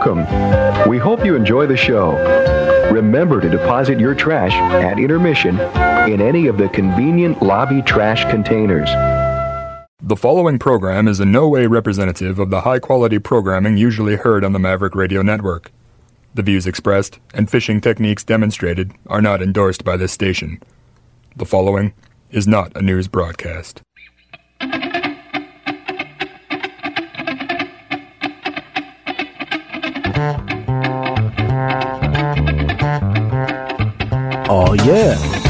welcome. We hope you enjoy the show. Remember to deposit your trash at intermission in any of the convenient lobby trash containers. The following program is in no way representative of the high quality programming usually heard on the Maverick Radio Network. The views expressed and fishing techniques demonstrated are not endorsed by this station. The following is not a news broadcast. Oh yeah.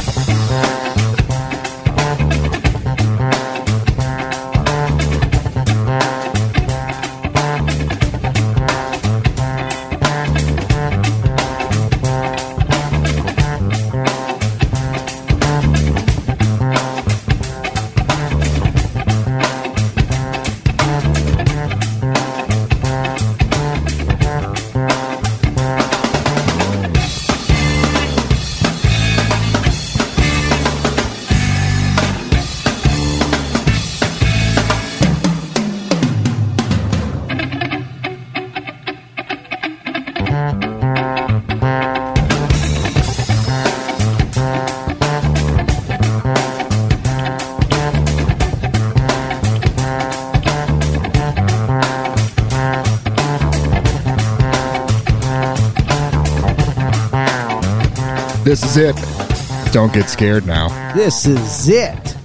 Is it. Don't get scared now. This is it.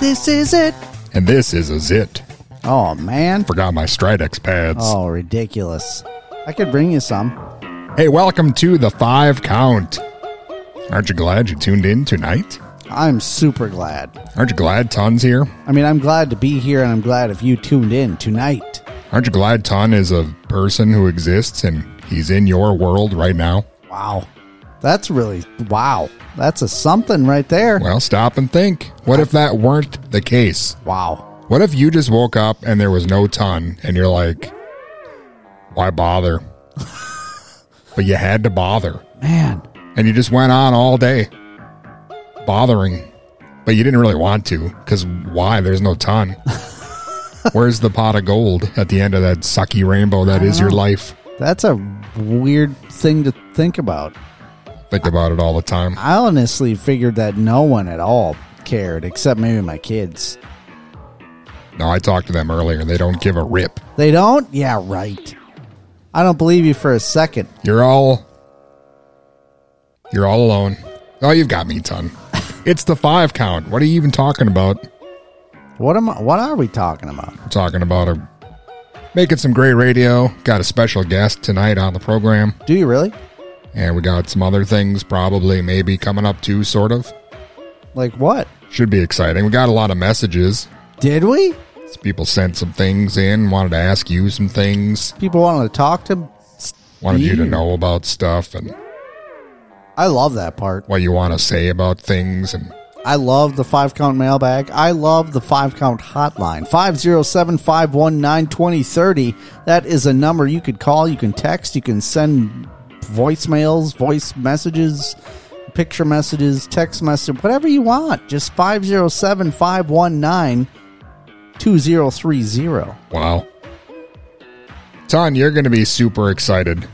This is it. And this is a zit. Oh man. Forgot my Stridex pads. Oh, ridiculous. I could bring you some. Hey, welcome to the five count. Aren't you glad you tuned in tonight? I'm super glad. Aren't you glad Ton's here? I mean, I'm glad to be here and I'm glad if you tuned in tonight. Aren't you glad Ton is a person who exists and he's in your world right now? That's really wow. That's a something right there. Well, stop and think. What if that weren't the case? Wow. What if you just woke up and there was no Ton and you're like, why bother? but you had to bother. Man. and you just went on all day bothering but you didn't really want to because why there's no ton where's the pot of gold at the end of that sucky rainbow that is your life That's a weird thing to think about. Think about it all the time I honestly figured that no one at all cared except maybe my kids. no i talked to them earlier they don't give a rip They don't? Yeah, right. I don't believe you for a second. you're all you're all alone oh you've got me ton it's the five count what are you even talking about What am I, what are we talking about? we're talking about a making some great radio got a special guest tonight on the program Do you really? And we got some other things probably maybe coming up too, sort of. Like what? Should be exciting. We got a lot of messages. Did we? People sent some things in, wanted to ask you some things, People wanted to talk to wanted you to know about stuff and I love that part. what you want to say about things. And I love the five count mailbag. I love the five count hotline. 507 519 2030. That is a number you could call, you can text, you can send voicemails, voice messages, picture messages, text message, whatever you want. Just 507 519 2030. wow. Ton, you're going to be super excited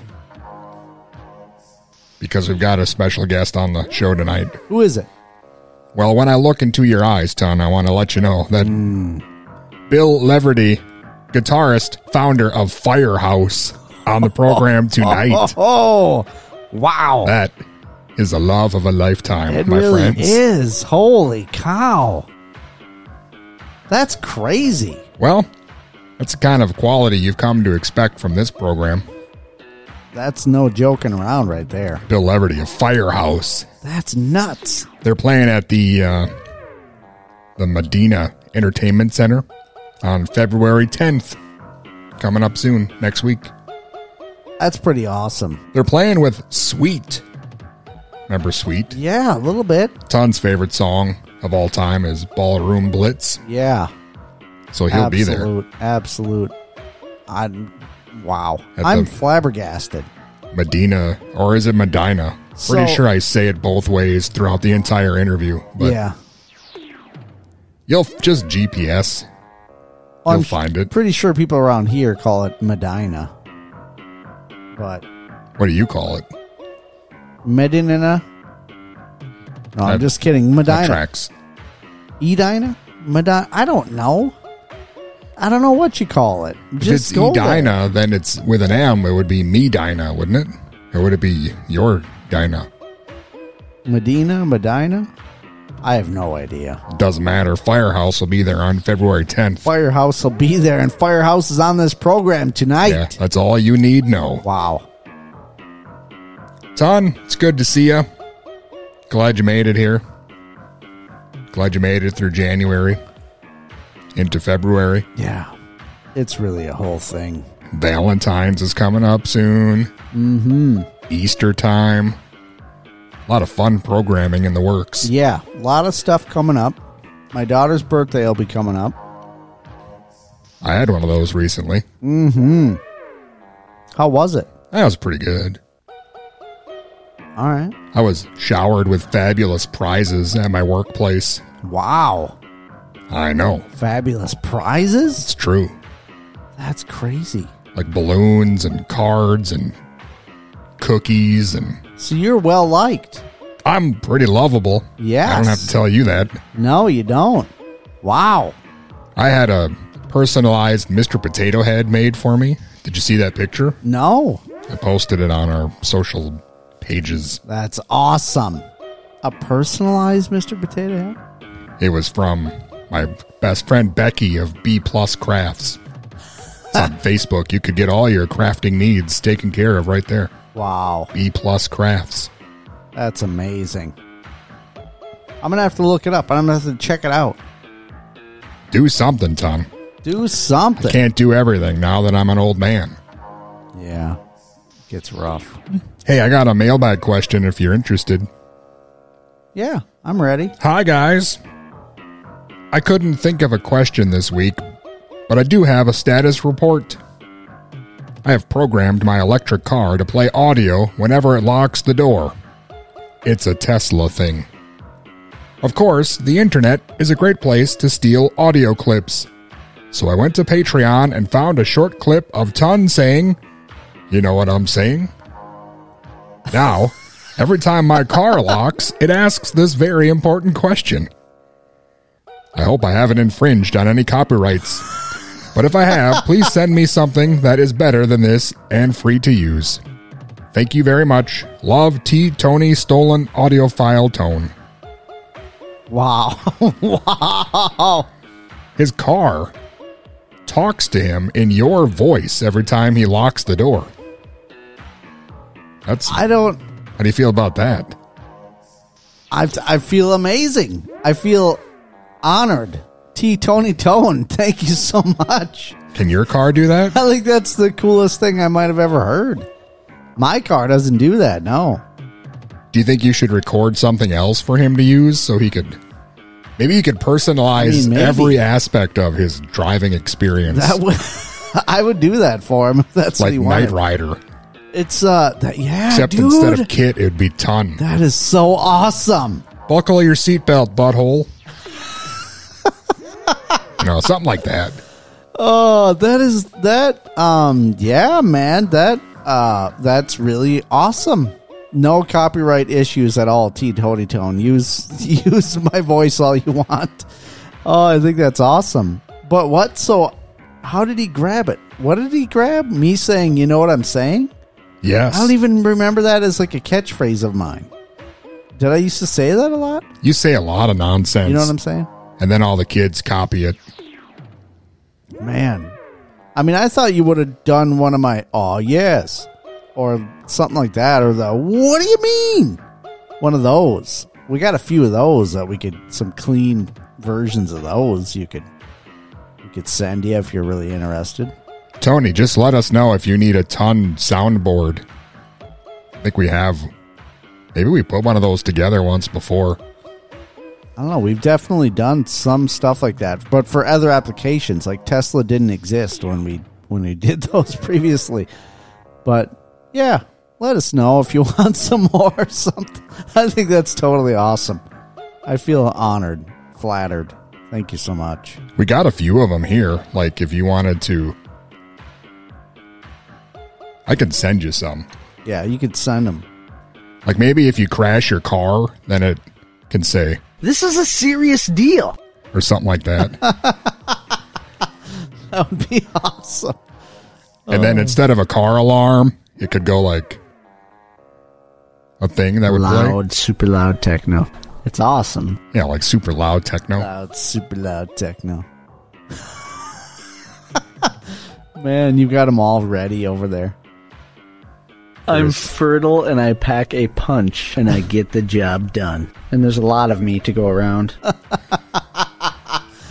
because we've got a special guest on the show tonight. Who is it? Well, when I look into your eyes, Ton, I want to let you know that Hmm. Bill Leverty, guitarist, founder of Firehouse, on the program tonight. Oh, wow. That is the love of a lifetime, It my really friends. is. Holy cow. That's crazy. Well, that's the kind of quality you've come to expect from this program. That's no joking around right there. Bill Leverty of Firehouse. That's nuts. They're playing at the uh, the Medina Entertainment Center on February 10th. Coming up soon, next week. That's pretty awesome. They're playing with Sweet. Remember Sweet? Yeah, a little bit. Ton's favorite song of all time is Ballroom Blitz. Yeah. So he'll be there. absolute, I'm wow. At I'm flabbergasted. Medina, or is it Medina? Pretty sure I say it both ways throughout the entire interview. But yeah. you'll just GPS. You'll I'm find it. Pretty sure people around here call it Medina. But What do you call it? Medina. No, I'm That- just kidding. Medina. tracks. Edina? Medina? I don't know. I don't know what you call it. If it's go there. Edina, then it's with an M. It would be Medina, wouldn't it? Or would it be your Dinah? Medina, Medina. I have no idea. Doesn't matter. Firehouse will be there on February 10th. Firehouse will be there, and Firehouse is on this program tonight. Yeah, that's all you need know. Wow. Ton, it's good to see you. Glad you made it here. Glad you made it through January into February. Yeah. It's really a whole thing. Valentine's is coming up soon. Mm-hmm. Easter time. A lot of fun programming in the works. Yeah. A lot of stuff coming up. My daughter's birthday will be coming up. I had one of those recently. Mm-hmm. How was it? That was pretty good. All right. I was showered with fabulous prizes at my workplace. Wow. I know. Fabulous prizes? It's true. That's crazy. Like balloons and cards and cookies and So you're well liked. I'm pretty lovable. Yes. I don't have to tell you that. No, you don't. Wow. I had a personalized Mr. Potato Head made for me. Did you see that picture? No. I posted it on our social pages. That's awesome. A personalized Mr. Potato Head? It was from my best friend Becky of B Plus Crafts. It's on Facebook. You could get all your crafting needs taken care of right there. Wow. B Plus Crafts. That's amazing. I'm going to have to look it up. I'm going to have to check it out. Do something, Ton. Do something. Can't do everything now that I'm an old man. Yeah. Gets rough. Hey, I got a mailbag question if you're interested. Yeah, I'm ready. Hi, guys. I couldn't think of a question this week, but I do have a status report. I have programmed my electric car to play audio whenever it locks the door. It's a Tesla thing. Of course, the internet is a great place to steal audio clips. So I went to Patreon and found a short clip of Ton saying, You know what I'm saying? Now, every time my car locks, it asks this very important question. I hope I haven't infringed on any copyrights. But if I have, please send me something that is better than this and free to use. Thank you very much. Love T. Tony Stolen Audio File Tone. Wow. wow. His car talks to him in your voice every time he locks the door. That's I don't how do you feel about that? I I feel amazing. I feel honored. T Tony Tone, thank you so much. Can your car do that? I think that's the coolest thing I might have ever heard. My car doesn't do that, no. Do you think you should record something else for him to use so he could maybe you could personalize I mean, every aspect of his driving experience That would I would do that for him if that's what like wanted. Rider. It's uh that, yeah, Except dude. instead of Kit it would be Ton. that is so awesome. Buckle your seatbelt, butthole. you know, something like that. Oh, that is that um yeah, man. That uh that's really awesome. No copyright issues at all, T Tony Tone. Use use my voice all you want. Oh, I think that's awesome. But what so how did he grab it? What did he grab? Me saying, you know what I'm saying? Yes. I don't even remember that as like a catchphrase of mine. Did I used to say that a lot? you say a lot of nonsense. You know what I'm saying? And then all the kids copy it. Man. I mean, I thought you would have done one of my, oh, yes. Or something like that. Or the, what do you mean? One of those. We got a few of those that we could, some clean versions of those you could, you could send you if you're really interested. Tony, just let us know if you need a ton soundboard. I think we have. Maybe we put one of those together once before. I don't know. We've definitely done some stuff like that, but for other applications, like Tesla didn't exist when we when we did those previously. But yeah, let us know if you want some more or something. I think that's totally awesome. I feel honored, flattered. Thank you so much. We got a few of them here. Like if you wanted to I could send you some. Yeah, you could send them. Like maybe if you crash your car, then it can say This is a serious deal. or something like that. That would be awesome. and then oh. instead of a car alarm, it could go like a thing that would Loud, super loud techno. It's awesome. Yeah, like super loud techno. Loud, super loud techno. Man, you got them all ready over there. I'm fertile and I pack a punch and I get the job done. And there's a lot of me to go around.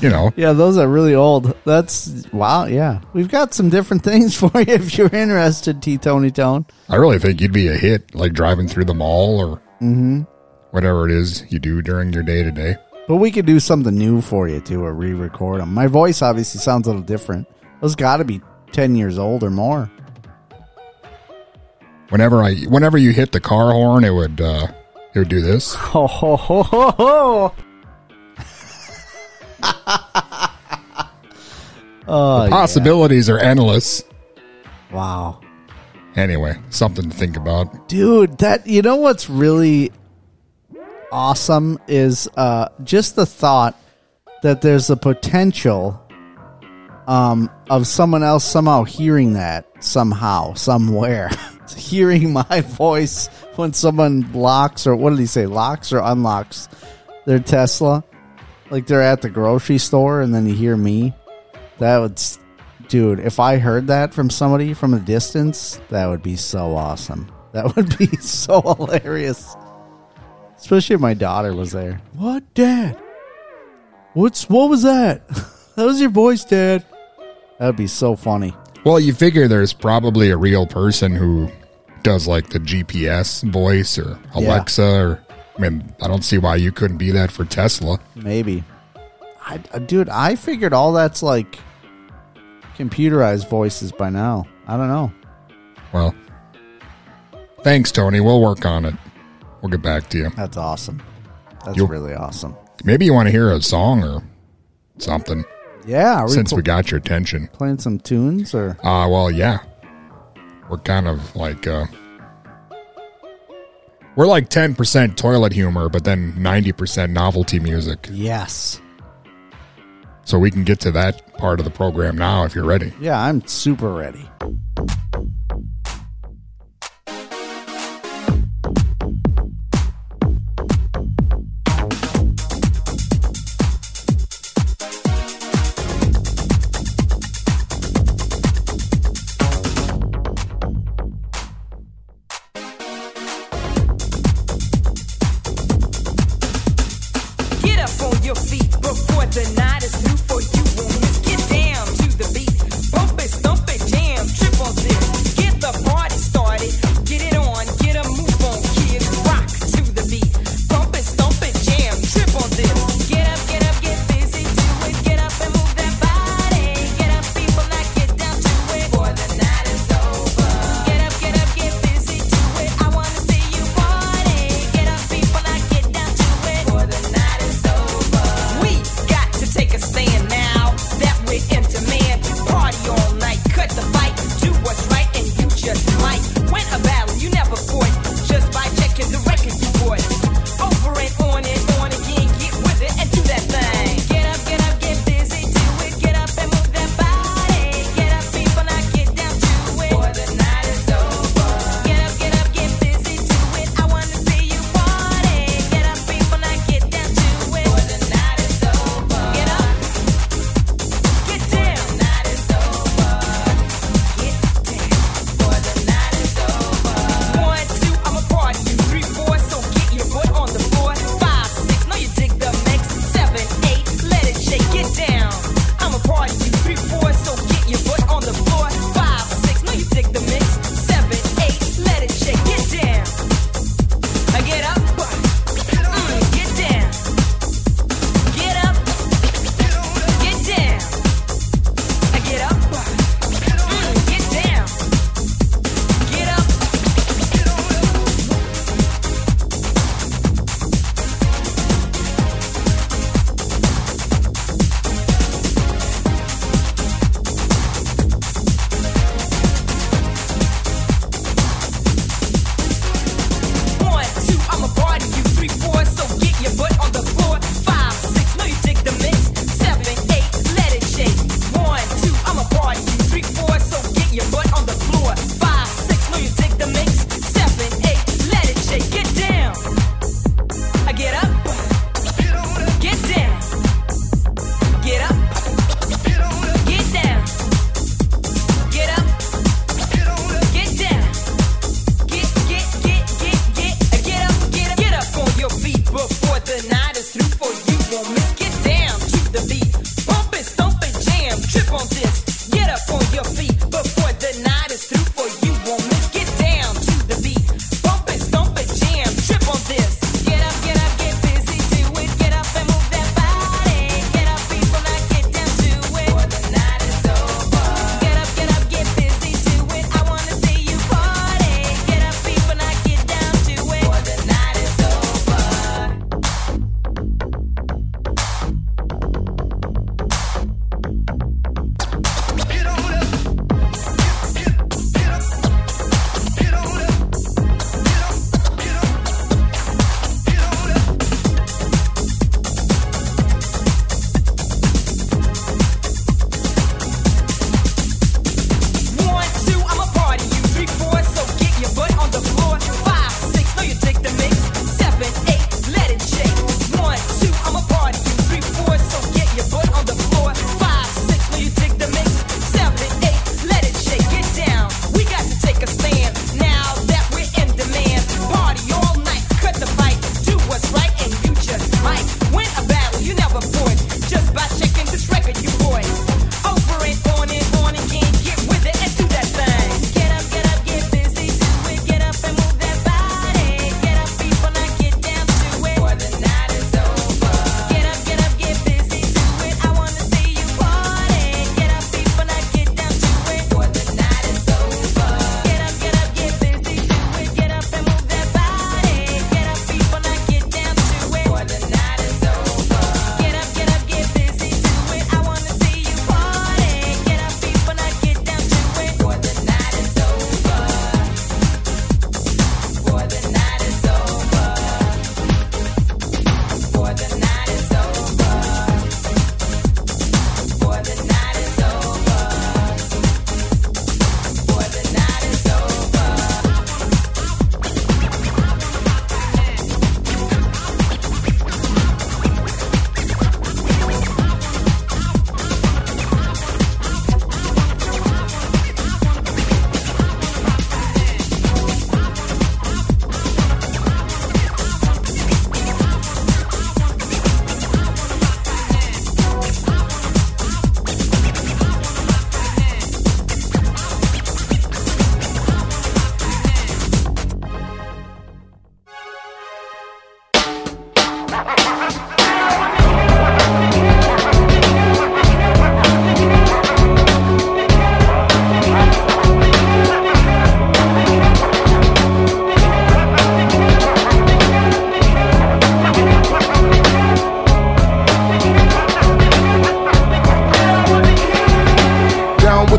You know, Yeah, those are really old. That's wow. Yeah, we've got some different things for you if you're interested, T Tony Tone. I really think you'd be a hit, like driving through the mall or mm-hmm. whatever it is you do during your day to day. But we could do something new for you too, or re-record them. My voice obviously sounds a little different. Those got to be ten years old or more. Whenever I, whenever you hit the car horn, it would, uh, it would do this. Ho ho ho ho ho! Oh, Possibilities are endless. wow. Anyway, something to think about. dude that you know what's really awesome is uh just the thought that there's a potential um of someone else somehow hearing that somehow somewhere hearing my voice when someone locks or what did he say? Locks or unlocks their tesla? Like they're at the grocery store and then you hear me? That would dude if i heard that from somebody from a distance that would be so awesome. That would be so hilarious. Especially if my daughter was there. What dad? What's what was that? That was your voice dad. That would be so funny Well, you figure there's probably a real person who does like the GPS voice or Alexa or I mean, I don't see why you couldn't be that for Tesla. maybe I, uh, dude i figured all that's like computerized voices by now i don't know Well, thanks, Tony. We'll work on it. We'll get back to you. that's awesome that's You'll- really awesome Maybe you want to hear a song or something yeah since pl- we got your attention. playing some tunes or Uh, well, yeah. We're kind of like, uh, we're like 10% toilet humor, but then 90% novelty music. yes So we can get to that part of the program now if you're ready. yeah i'm super ready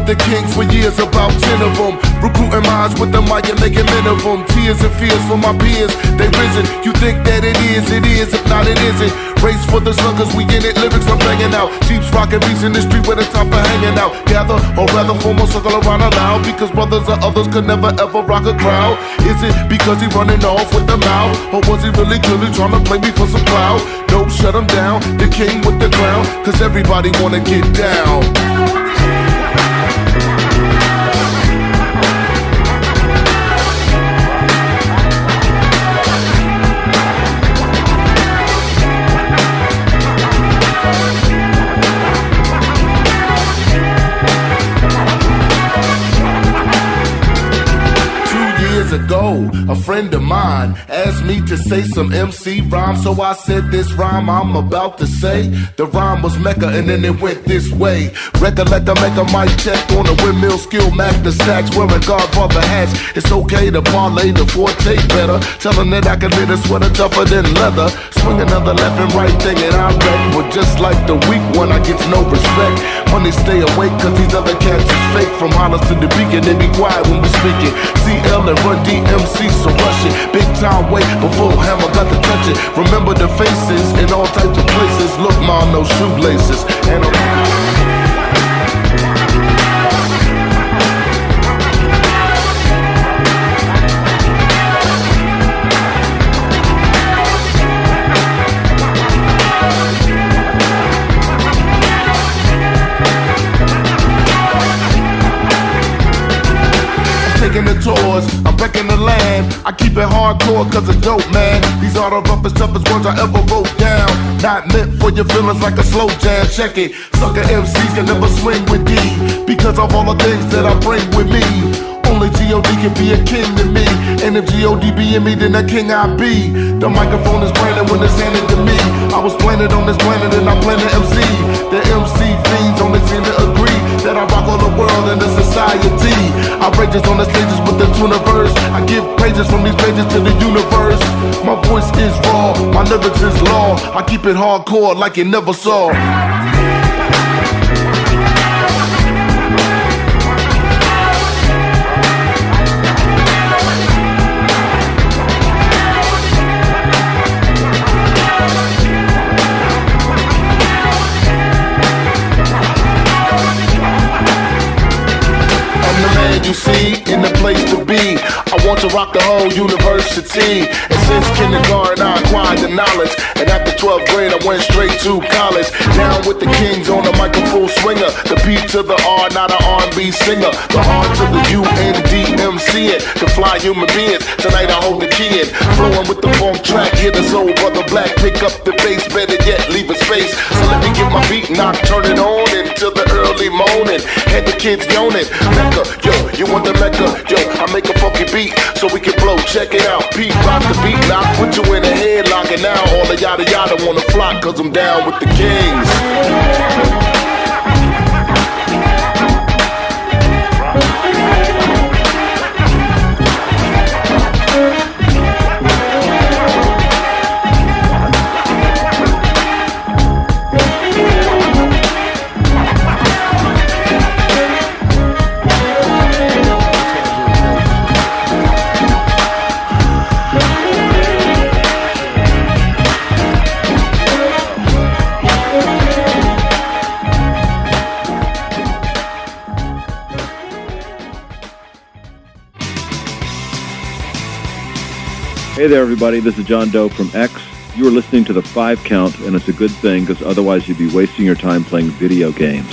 with the king for years, about ten of them. Recruiting minds with the mic and making men of them. Tears and fears for my peers, they risen. You think that it is, it is. If not, it isn't. Race for the suckers, we in it. Lyrics I'm banging out. Jeeps rocking beats in the street where the top for hanging out. Gather or rather form a circle around aloud because brothers or others could never ever rock a crowd. Is it because he running off with the mouth, or was he really clearly trying to play me for some clout? Nope, shut him down. The king with the crown, cause everybody wanna get down. A friend of mine asked me to say some MC rhyme, so I said this rhyme I'm about to say. The rhyme was Mecca, and then it went this way. Recollect I make a mic check on the windmill skill, Mac the stacks, wearing Godfather hats. It's okay to parlay the forte better. Telling that I can hit a sweater tougher than leather. Swing another left and right thing, and I wreck. But just like the weak one, I get no respect. Money stay awake, cause these other cats is fake. From Hollis to the beacon, they be quiet when we speaking. CL and Run DMC, so rush it. Big time wait before Hammer got to touch it. Remember the faces in all types of places. Look, mom, no shoelaces. And. I'm taking the tours, I'm wrecking the land. I keep it hardcore cause it's dope, man. These are the roughest, toughest words I ever wrote down. Not meant for your feelings like a slow jam. Check it. Sucker MCs can never swing with D because of all the things that I bring with me. Only G.O.D. can be a king to me. And if G.O.D. be in me, then the king I be. The microphone is branded when it's handed to me. I was planted on this planet and I plan to MC. The MC fiends only seem to agree that I rock all the world and the society. I rages on the stages with the tuna verse. I give pages from these pages to the universe. My voice is raw, my lyrics is law. I keep it hardcore like you never saw. See in the place to be. I want to rock the whole university. And since kindergarten, I acquired the knowledge. And after 12th grade, I went straight to college. Down with the kings on the microphone swinger. The P to the R, not an R&B singer. The R to the U N D M C it. To fly human beings. Tonight I hold the in. Flowing with the funk track. Hear the soul brother black. Pick up the bass. Better yet, leave a space. So let me get my beat knocked. Turn it on until the early morning. Had the kids yawning. Mecca, yo, you want the Mecca? Yo, I make a funky beat so we can blow. Check it out. Pete rock the beat. Now put you in a headlock. And now all the yada yada wanna flock. Cause I'm down with the kings. Hey there, everybody. This is John Doe from X. You are listening to the Five Count, and it's a good thing because otherwise you'd be wasting your time playing video games.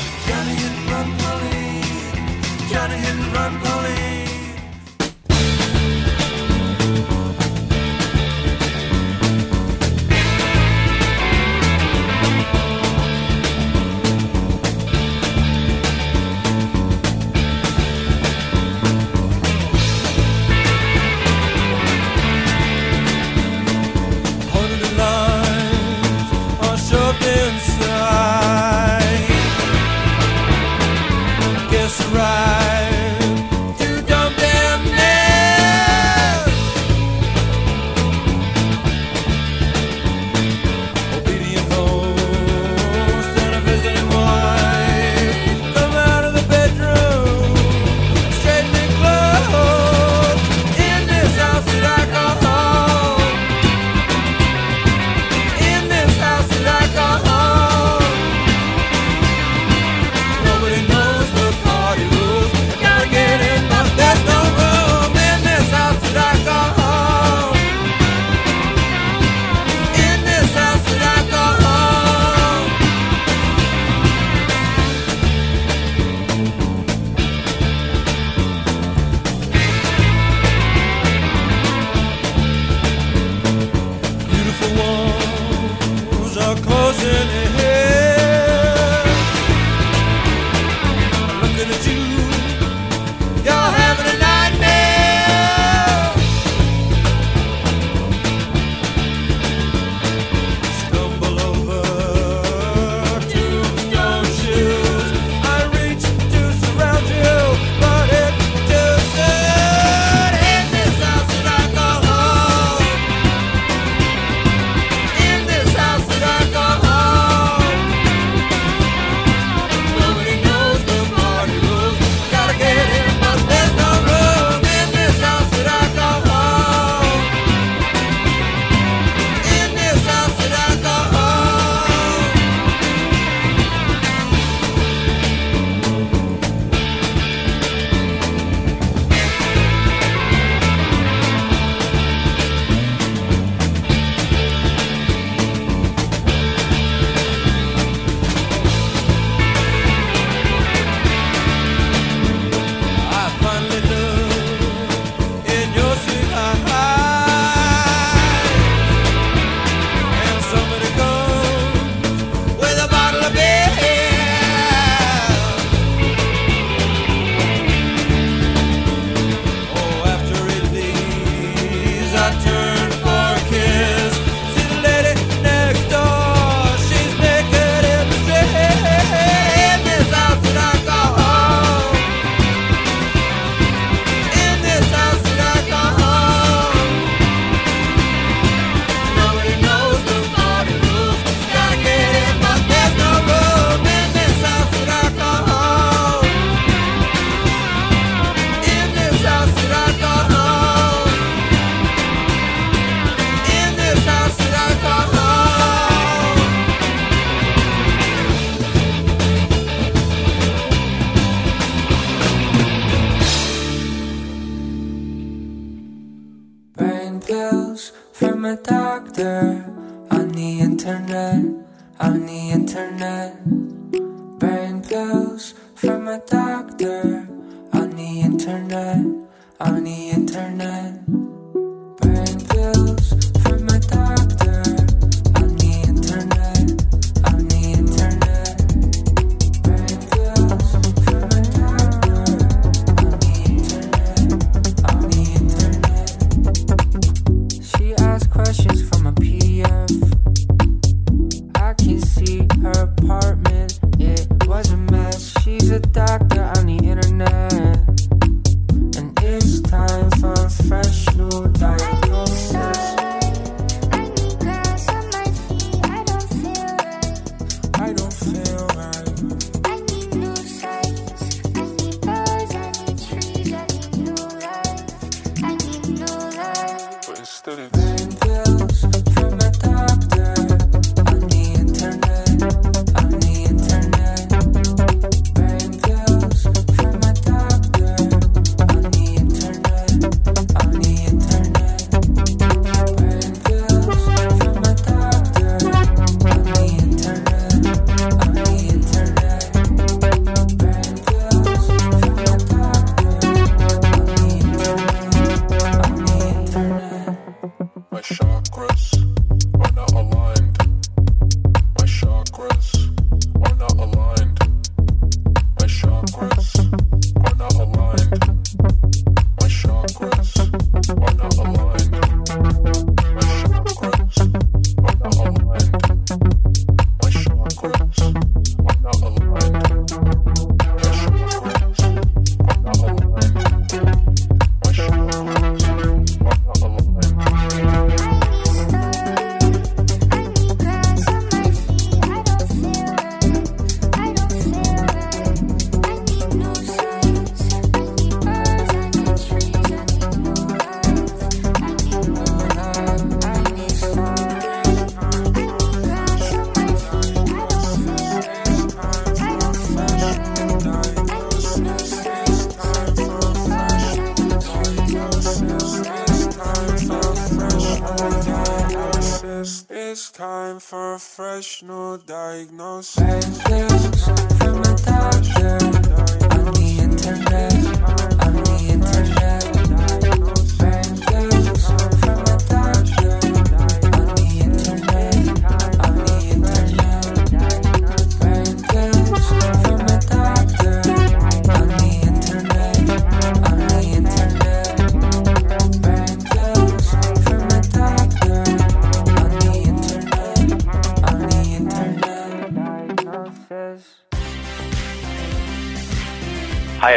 Fresh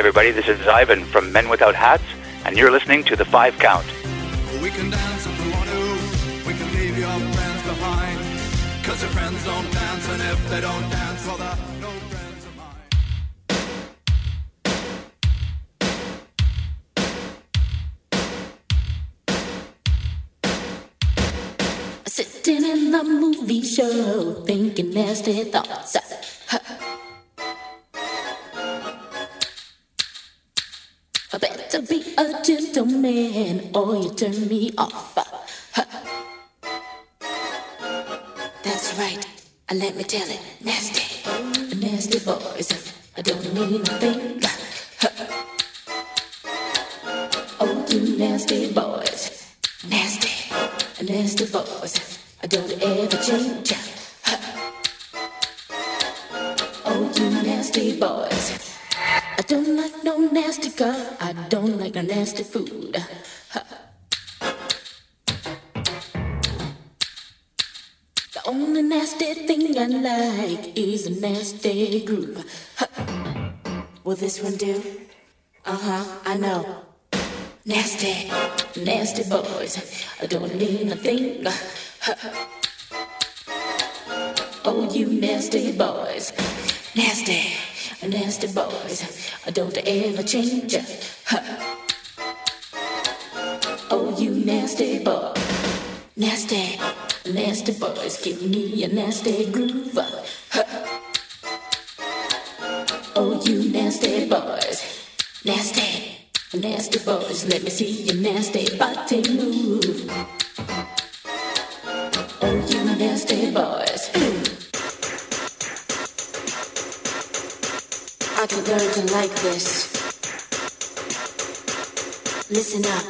everybody. This is Ivan from Men Without Hats, and you're listening to The Five Count. We can dance if we want to. We can leave your friends behind. Cause your friends don't dance, and if they don't dance, well, they're no friends of mine. Sitting in the movie show, thinking nasty thoughts. Gentleman, or you turn me off. That's right, uh, let me tell it, nasty, nasty boys. Uh, I don't need a thing. Huh. Oh, you nasty boys, nasty, nasty boys. Uh, I don't ever change. Huh. Oh, you nasty boys. I don't like no nasty girl. I don't like no nasty food. The only nasty thing I like is a nasty groove. Will this one do? Uh huh, I know. Nasty, nasty boys. I don't need a thing. Oh, you nasty boys. Nasty, nasty boys. Don't ever change. Huh. Oh, you nasty boy. Nasty, nasty boys. Give me a nasty groove. Huh. Oh, you nasty boys. Nasty, nasty boys. Let me see your nasty body move. Virgin like this. Listen up.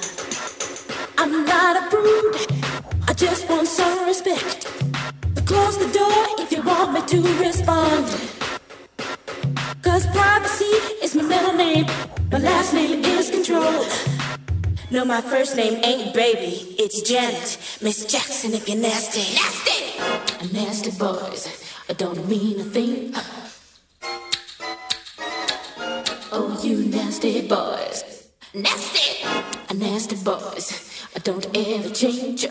I'm not a prude. I just want some respect. Close the door if you want me to respond. Cause privacy is my middle name. My last name is control. No, my first name ain't baby. It's Janet. Miss Jackson if you're nasty. Nasty! Nasty boys. I don't mean a thing. You nasty boys. Nasty! Nasty boys. I don't ever change.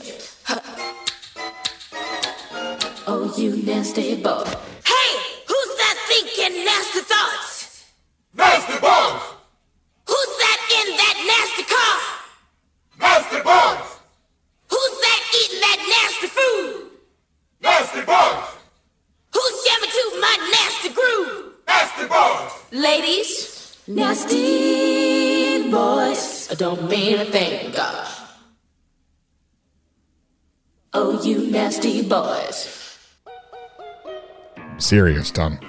Oh, you nasty boy. Hey! Who's that thinking nasty thoughts? Nasty boys! Who's that in that nasty car? Nasty boys! Who's that eating that nasty food? Nasty boys! Who's jamming to my nasty groove? Nasty boys! Ladies, nasty boys. I don't mean a thing, God. Oh, you nasty boys. Serious, Tom.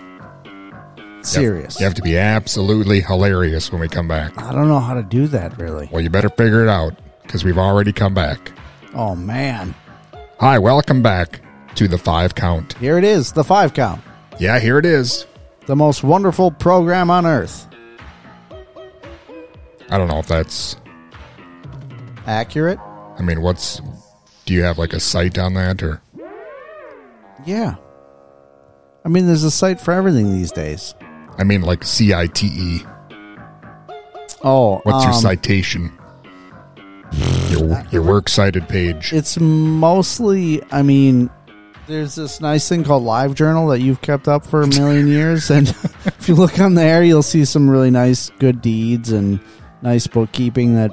Serious. You have to be absolutely hilarious when we come back. I don't know how to do that really. Well, you better figure it out because we've already come back. Oh man. Hi, welcome back to the five count. Here it is, the five count. Yeah, here it is. The most wonderful program on earth. I don't know if that's. Accurate? I mean, what's. Do you have like a site on that or. Yeah. I mean, there's a site for everything these days. I mean, like C I T E. Oh, What's your um, citation? Your, your works cited page. It's mostly, I mean, there's this nice thing called LiveJournal that you've kept up for a million years, and if you look on there, you'll see some really nice good deeds and nice bookkeeping that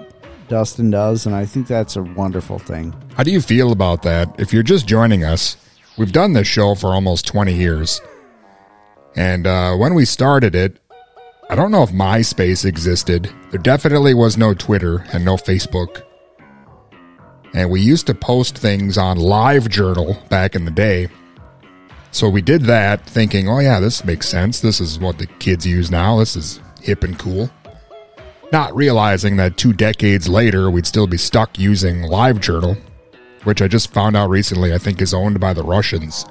Dustin does, and I think that's a wonderful thing. How do you feel about that? If you're just joining us, we've done this show for almost 20 years. And uh, when we started it, I don't know if MySpace existed. There definitely was no Twitter and no Facebook. And we used to post things on LiveJournal back in the day. So we did that thinking, oh, yeah, this makes sense. This is what the kids use now. This is hip and cool. Not realizing that two decades later, we'd still be stuck using LiveJournal, which I just found out recently, I think is owned by the Russians.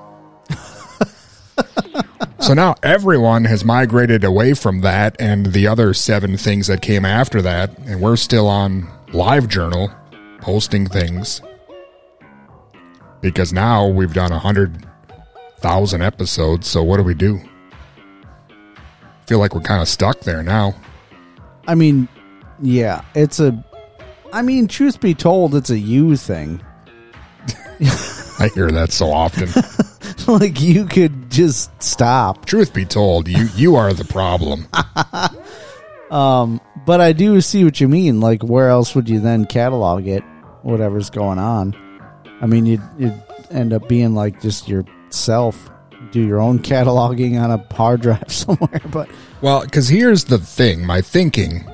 so now everyone has migrated away from that and the other seven things that came after that, and we're still on LiveJournal posting things because now we've done a hundred thousand episodes. So what do we do? Feel like we're kind of stuck there now. I mean, yeah, it's a. I mean, truth be told, it's a you thing. I hear that so often. like you could just stop. Truth be told, you you are the problem. Um, but I do see what you mean. Like, where else would you then catalog it? Whatever's going on. I mean, you'd, you'd end up being like just yourself, do your own cataloging on a hard drive somewhere. But Well, because here's the thing my thinking,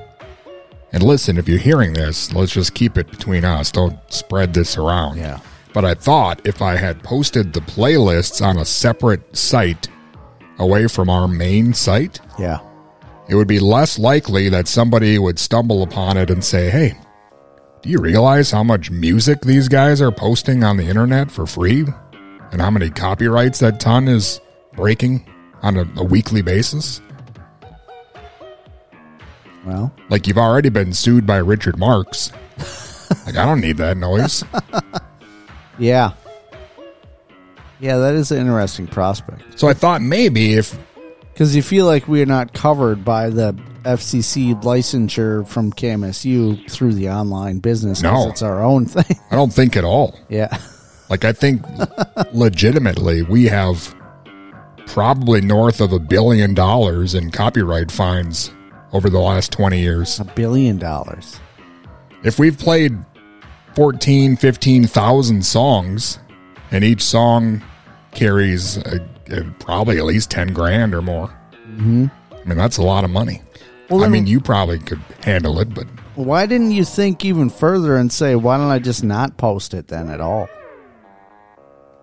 and listen, if you're hearing this, let's just keep it between us. Don't spread this around. Yeah. But I thought if I had posted the playlists on a separate site away from our main site, yeah, it would be less likely that somebody would stumble upon it and say, hey, do you realize how much music these guys are posting on the internet for free? And how many copyrights that ton is breaking on a, a weekly basis? Well, Like you've already been sued by Richard Marx. like I don't need that noise. yeah, yeah, that is an interesting prospect. So I thought maybe if because you feel like we're not covered by the FCC licensure from KMSU through the online business. No. it's our own thing. I don't think at all. Yeah. Like I think legitimately we have probably north of a billion dollars in copyright fines over the last 20 years. A billion dollars. If we've played 14, 15,000 songs and each song carries a, a- probably at least 10 grand or more. Mhm. I mean, that's a lot of money. Well, I mean, you probably could handle it, but Why didn't you think even further and say, why don't I just not post it then at all?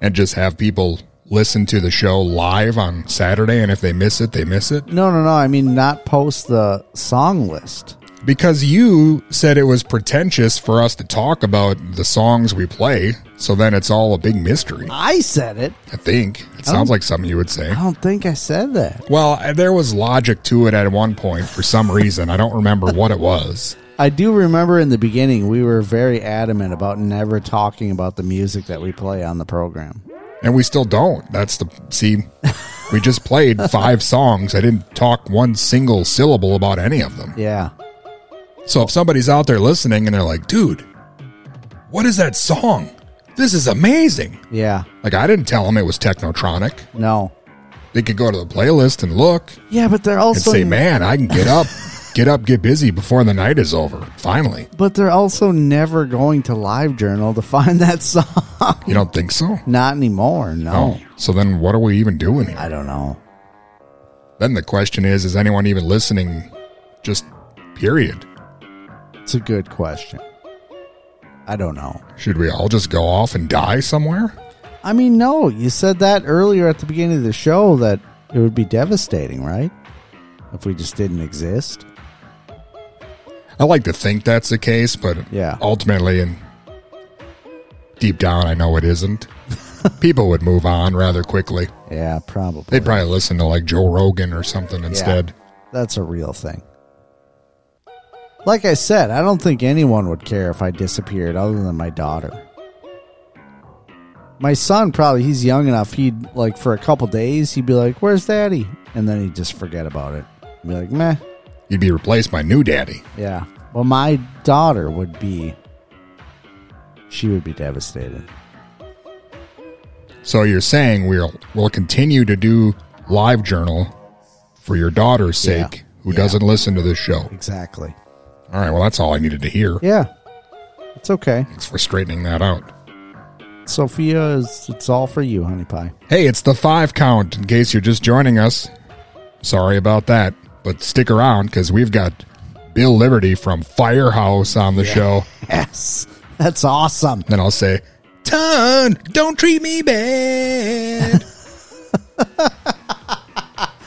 and just have people listen to the show live on Saturday, and if they miss it, they miss it? No, no, no. I mean, not post the song list. Because you said it was pretentious for us to talk about the songs we play, so then it's all a big mystery. I said it. I think. It sounds like something you would say. I don't think I said that. Well, uh, there was logic to it at one point for some reason. I don't remember what it was. I do remember in the beginning we were very adamant about never talking about the music that we play on the program. And we still don't. That's the see. We just played five songs. I didn't talk one single syllable about any of them. Yeah. So if somebody's out there listening and they're like, "Dude, what is that song? This is amazing." Yeah. Like I didn't tell them it was Technotronic. No. They could go to the playlist and look Yeah, but they're also and say, "Man, I can get up, get up, get busy before the night is over." Finally, But they're also never going to LiveJournal to find that song. you don't think so? Not anymore. No. Oh, so then what are we even doing here? I don't know. Then the question is, is anyone even listening? Just period. It's a good question. I don't know. Should we all just go off and die somewhere? I mean, no. You said that earlier at the beginning of the show that it would be devastating, right? If we just didn't exist. I like to think that's the case, but Yeah. ultimately and deep down, I know it isn't. People would move on rather quickly. Yeah, probably. They'd probably listen to like Joe Rogan or something instead. That's a real thing. Like I said, I don't think anyone would care if I disappeared other than my daughter. My son probably he's young enough he'd like for a couple days he'd be like, "Where's daddy?" and then he'd just forget about it. Be like, "Meh." You'd be replaced by new daddy. Yeah. Well, my daughter would be she would be devastated. So you're saying we'll we'll continue to do live journal for your daughter's Yeah. sake, who Yeah. doesn't listen to this show. Exactly. All right, well that's all I needed to hear. Yeah. It's okay. Thanks for straightening that out. Sophia is it's all for you, honey pie. Hey, it's the five count. In case you're just joining us, sorry about that, but stick around because we've got Bill Leverty from Firehouse on the show. Yes. That's awesome. Then I'll say, "Ton, don't treat me bad."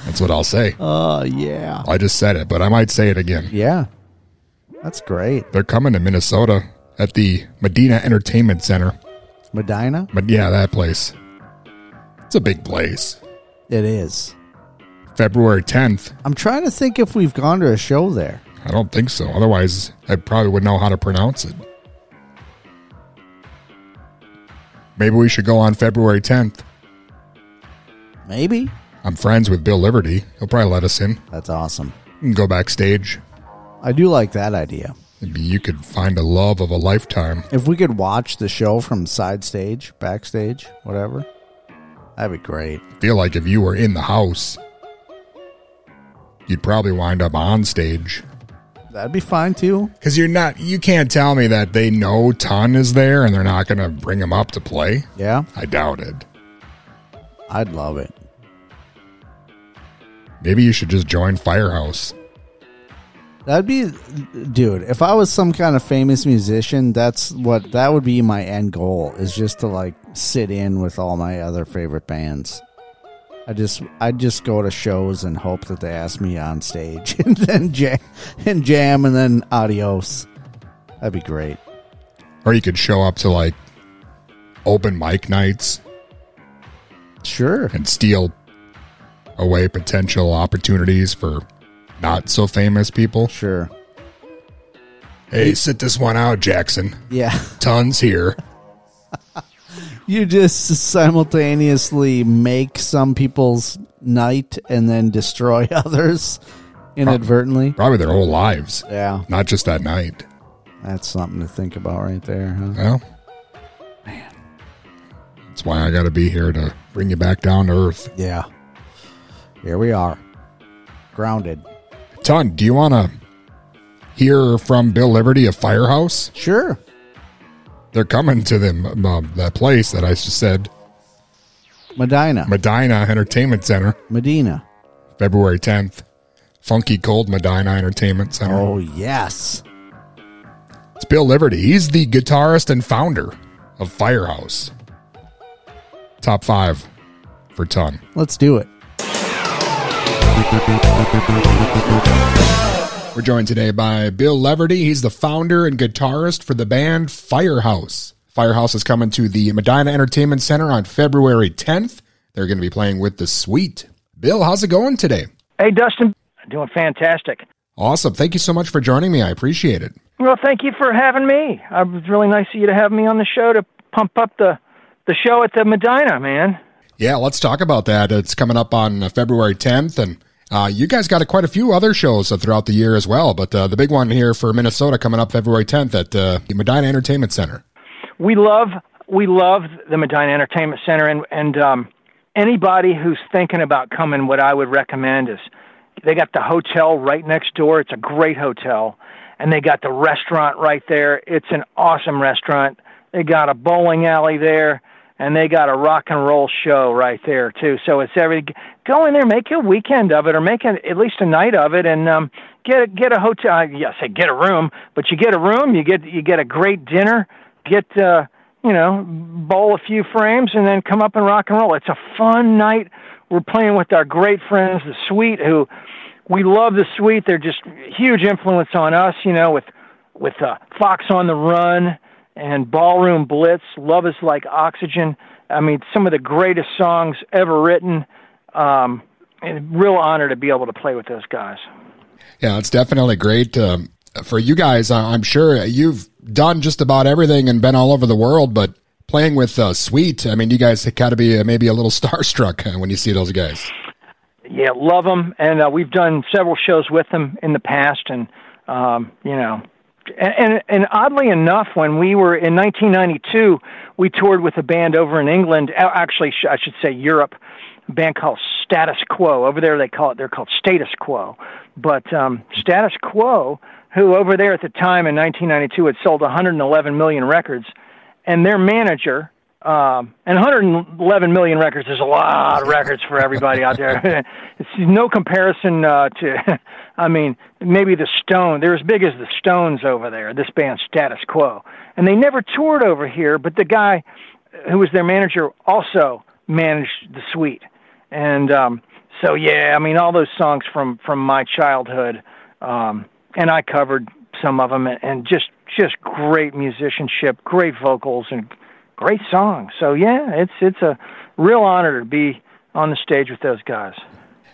That's what I'll say. Oh, yeah. I just said it, but I might say it again. Yeah. That's great. They're coming to Minnesota at the Medina Entertainment Center. Medina? But yeah, that place. It's a big place. It is. February 10th. I'm trying to think if we've gone to a show there. I don't think so. Otherwise, I probably would know how to pronounce it. Maybe we should go on February 10th. Maybe. I'm friends with Bill Leverty. He'll probably let us in. That's awesome. We can go backstage. I do like that idea. Maybe you could find a love of a lifetime. If we could watch the show from side stage, backstage, whatever, that'd be great. feel like if you were in the house, you'd probably wind up on stage. That'd be fine too. Because you're not, you can't tell me that they know Ton is there and they're not going to bring him up to play. Yeah, I doubt it. I'd love it. Maybe you should just join Firehouse. That'd be, dude. If I was some kind of famous musician, that's what that would be my end goal. Is just to like sit in with all my other favorite bands. I just, I'd just go to shows and hope that they ask me on stage and then jam and jam and then adios. That'd be great. Or you could show up to like open mic nights Sure. and steal away potential opportunities for not so famous people. Sure. Hey, sit this one out, Jackson. Yeah. Tons here. You just simultaneously make some people's night and then destroy others inadvertently. Probably their whole lives, Yeah. not just that night. That's something to think about right there, huh? Well, man, that's why I got to be here to bring you back down to earth. Yeah. Here we are. Grounded. Ton, do you want to hear from Bill Leverty of Firehouse? Sure. They're coming to them um, that place that I just said, Medina. Medina Entertainment Center, Medina. February 10th. Funky Cold Medina Entertainment Center. Oh, yes. It's Bill Leverty. He's the guitarist and founder of Firehouse. Top five for Ton. Let's do it. We're joined today by Bill Leverty. He's the founder and guitarist for the band Firehouse. Firehouse is coming to the Medina Entertainment Center on February 10th. They're going to be playing with the Sweet. Bill, how's it going today? Hey, Dustin. Doing fantastic. Awesome. Thank you so much for joining me. I appreciate it. Well, thank you for having me. Uh, It was really nice of you to have me on the show to pump up the, the show at the Medina, man. Yeah, let's talk about that. It's coming up on February 10th, and uh, you guys got quite a few other shows uh, throughout the year as well. But uh, the big one here for Minnesota coming up February 10th at uh, the Medina Entertainment Center. We love we love the Medina Entertainment Center, and and um, anybody who's thinking about coming, what I would recommend is they got the hotel right next door. It's a great hotel, and they got the restaurant right there. It's an awesome restaurant. They got a bowling alley there, and they got a rock and roll show right there too. So it's every go in there, make a weekend of it, or make a, at least a night of it, and um, get a, get a hotel. I yeah, say get a room, but you get a room, you get you get a great dinner, get uh, you know bowl a few frames, and then come up and rock and roll. It's a fun night. We're playing with our great friends, the Sweet, who we love the Sweet. They're just huge influence on us, you know, with with uh, Fox on the Run and Ballroom Blitz. Love is like oxygen. I mean, some of the greatest songs ever written. Um, and real honor to be able to play with those guys. Yeah, it's definitely great um, for you guys. I'm sure you've done just about everything and been all over the world, but playing with uh, Sweet, I mean, you guys have got to be uh, maybe a little starstruck uh, when you see those guys. Yeah, love them, and uh, we've done several shows with them in the past, and um, you know, and, and and oddly enough, when we were in 1992, we toured with a band over in England. Actually, I should say Europe. Band called Status Quo. Over there, they call it. They're called Status Quo. But um, Status Quo, who over there at the time in 1992 had sold 111 million records, and their manager um, and 111 million records is a lot of records for everybody out there. it's no comparison uh, to, I mean, maybe the Stone. They're as big as the Stones over there. This band, Status Quo, and they never toured over here. But the guy who was their manager also managed the Sweet, and um, so yeah, I mean, all those songs from from my childhood, um, and I covered some of them, and, and just just great musicianship, great vocals, and great songs. So yeah, it's it's a real honor to be on the stage with those guys.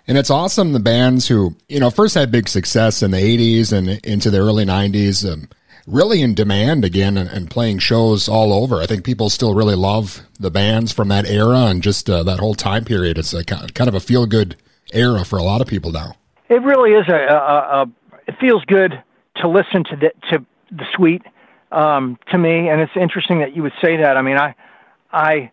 And it's awesome the bands who, you know, first had big success in the 80s and into the early 90s, um, really in demand again and, and playing shows all over. I think people still really love the bands from that era and just uh, that whole time period. It's a, kind of a feel good era for a lot of people now. It really is a, a, a it feels good to listen to the to the Sweet um, to me, and it's interesting that you would say that. I mean, I I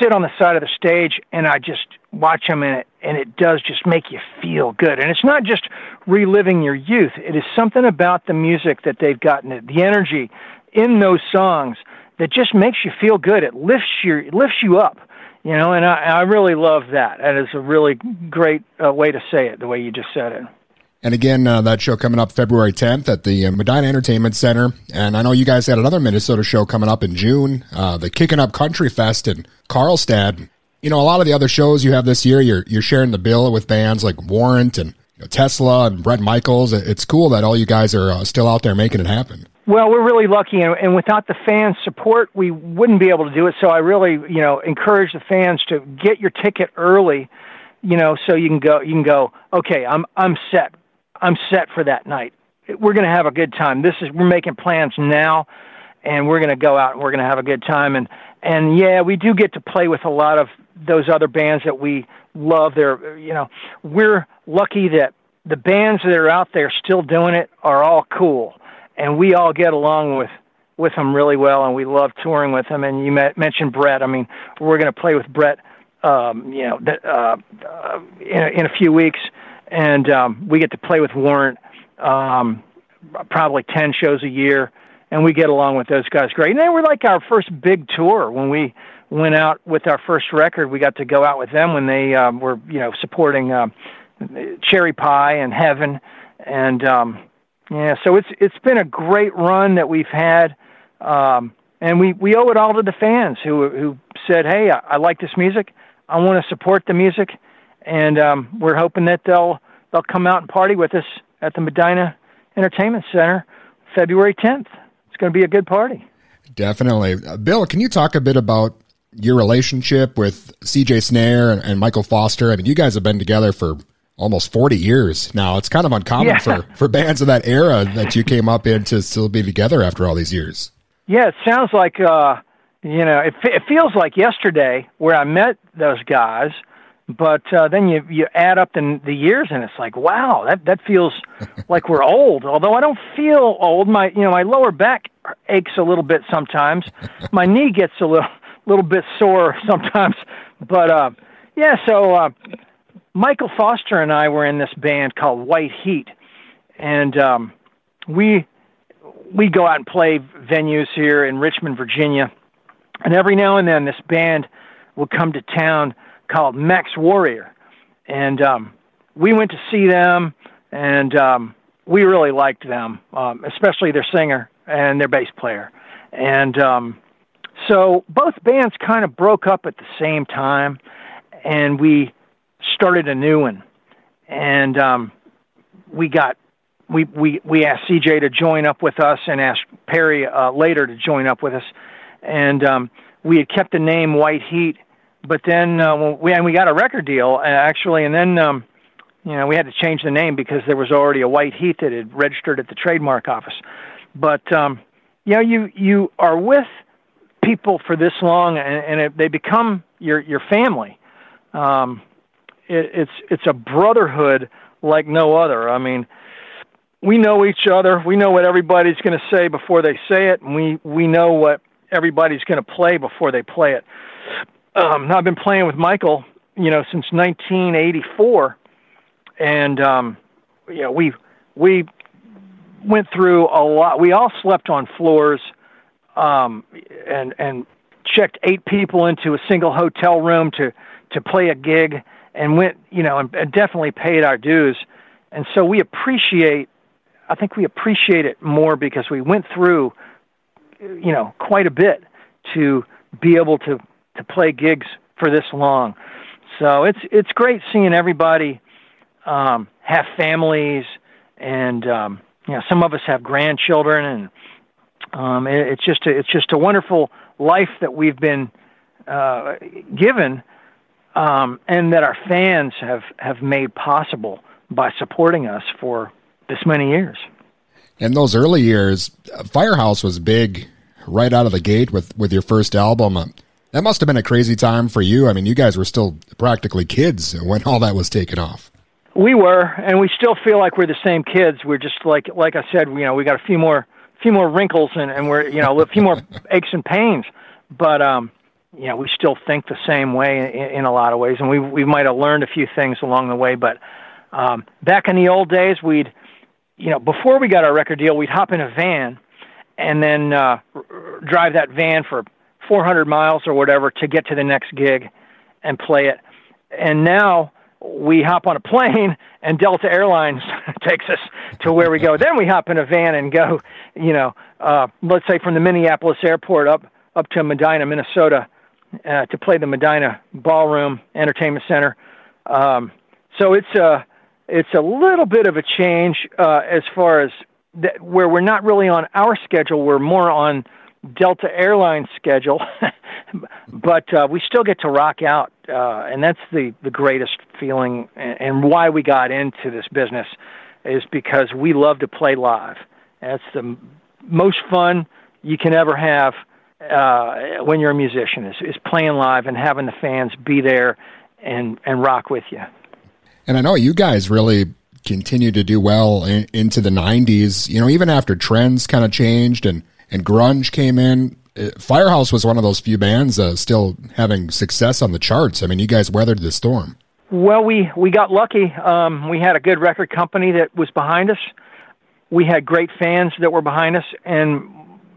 sit on the side of the stage and I just watch them, and it and it does just make you feel good. And it's not just reliving your youth; it is something about the music that they've gotten, it—the energy in those songs that just makes you feel good. It lifts your it lifts you up. You know, and I, I really love that. That is a really great uh, way to say it, the way you just said it. And again, uh, that show coming up February 10th at the uh, Medina Entertainment Center. And I know you guys had another Minnesota show coming up in June, uh, the Kicking Up Country Fest in Karlstad. You know, a lot of the other shows you have this year, you're you're sharing the bill with bands like Warrant and you know, Tesla and Bret Michaels. It's cool that all you guys are uh, still out there making it happen. Well, we're really lucky, and, and without the fans' support, we wouldn't be able to do it. So I really, you know, encourage the fans to get your ticket early, you know, so you can go. You can go. Okay, I'm I'm set. I'm set for that night. We're going to have a good time. This is we're making plans now, and we're going to go out and we're going to have a good time. And and yeah, we do get to play with a lot of those other bands that we love. They're you know, we're lucky that the bands that are out there still doing it are all cool and we all get along with with them really well, and we love touring with them. And you met, mentioned Brett. I mean, we're going to play with Brett, um, you know, that, uh, uh, in, in a few weeks, and um, we get to play with Warrant um, probably ten shows a year, and we get along with those guys great. And they were like our first big tour when we went out with our first record. We got to go out with them when they um, were, you know, supporting uh, Cherry Pie and Heaven, and um, yeah, so it's it's been a great run that we've had, um, and we we owe it all to the fans who who said, "Hey, I, I like this music. I want to support the music, and um, we're hoping that they'll they'll come out and party with us at the Medina Entertainment Center February 10th. It's going to be a good party. Definitely. Uh, Bill, can you talk a bit about your relationship with CJ Snare and, and Michael Foster? I mean, you guys have been together for almost 40 years now. It's kind of uncommon Yeah. for, for bands of that era that you came up in to still be together after all these years. Yeah, it sounds like uh, you know, it, it feels like yesterday where I met those guys, but uh, then you you add up the the years and it's like, wow, that that feels like we're old. Although I don't feel old, my you know my lower back aches a little bit sometimes, my knee gets a little little bit sore sometimes, but uh, yeah, so. Uh, Michael Foster and I were in this band called White Heat, and um, we we go out and play venues here in Richmond, Virginia, and every now and then this band will come to town called Maxx Warrior, and um, we went to see them, and um, we really liked them, um, especially their singer and their bass player, and um, so both bands kind of broke up at the same time, and we started a new one, and um, we got we we we asked CJ to join up with us, and asked Perry uh, later to join up with us, and um, we had kept the name White Heat, but then uh, we and we got a record deal uh, actually, and then um, you know we had to change the name because there was already a White Heat that had registered at the trademark office, but um, you know you you are with people for this long, and, and it, they become your your family. Um, it, it's it's a brotherhood like no other. I mean, we know each other. We know what everybody's going to say before they say it, and we we know what everybody's going to play before they play it. Um, I've been playing with Michael, you know, since 1984, and um, you know we we went through a lot. We all slept on floors, um, and and checked eight people into a single hotel room to to play a gig, and went, you know, and, and definitely paid our dues. And so we appreciate. I think we appreciate it more because we went through, you know, quite a bit to be able to to play gigs for this long. So it's it's great seeing everybody um, have families, and um, you know, some of us have grandchildren, and um, it, it's just a, it's just a wonderful life that we've been uh, given, um, and that our fans have have made possible by supporting us for this many years. In those early years, Firehouse was big right out of the gate with, with your first album. That must have been a crazy time for you. I mean, you guys were still practically kids when all that was taken off. We were, and we still feel like we're the same kids. We're just like, like I said, you know, we got a few more, few more wrinkles, and, and we're, you know, a few more aches and pains. But, um, you know, we still think the same way in, in a lot of ways, and we we might have learned a few things along the way. But um, back in the old days, we'd, you know, before we got our record deal, we'd hop in a van, and then uh, drive that van for 400 miles or whatever to get to the next gig, and play it. And now we hop on a plane and Delta Airlines takes us to where we go. Then we hop in a van and go, you know, uh, let's say from the Minneapolis airport up up to Medina, Minnesota, uh, to play the Medina Ballroom Entertainment Center. Um, so it's a it's a little bit of a change uh, as far as that, where we're not really on our schedule. We're more on Delta Airlines schedule, but uh, we still get to rock out, uh, and that's the the greatest feeling, and, and why we got into this business is because we love to play live. That's the m- most fun you can ever have uh, when you're a musician is, is playing live and having the fans be there and and rock with you. And I know you guys really continue to do well in, into the 90s. You know, even after trends kind of changed and, and grunge came in, uh, Firehouse was one of those few bands uh, still having success on the charts. I mean, you guys weathered the storm. Well, we we got lucky. Um, we had a good record company that was behind us. We had great fans that were behind us, and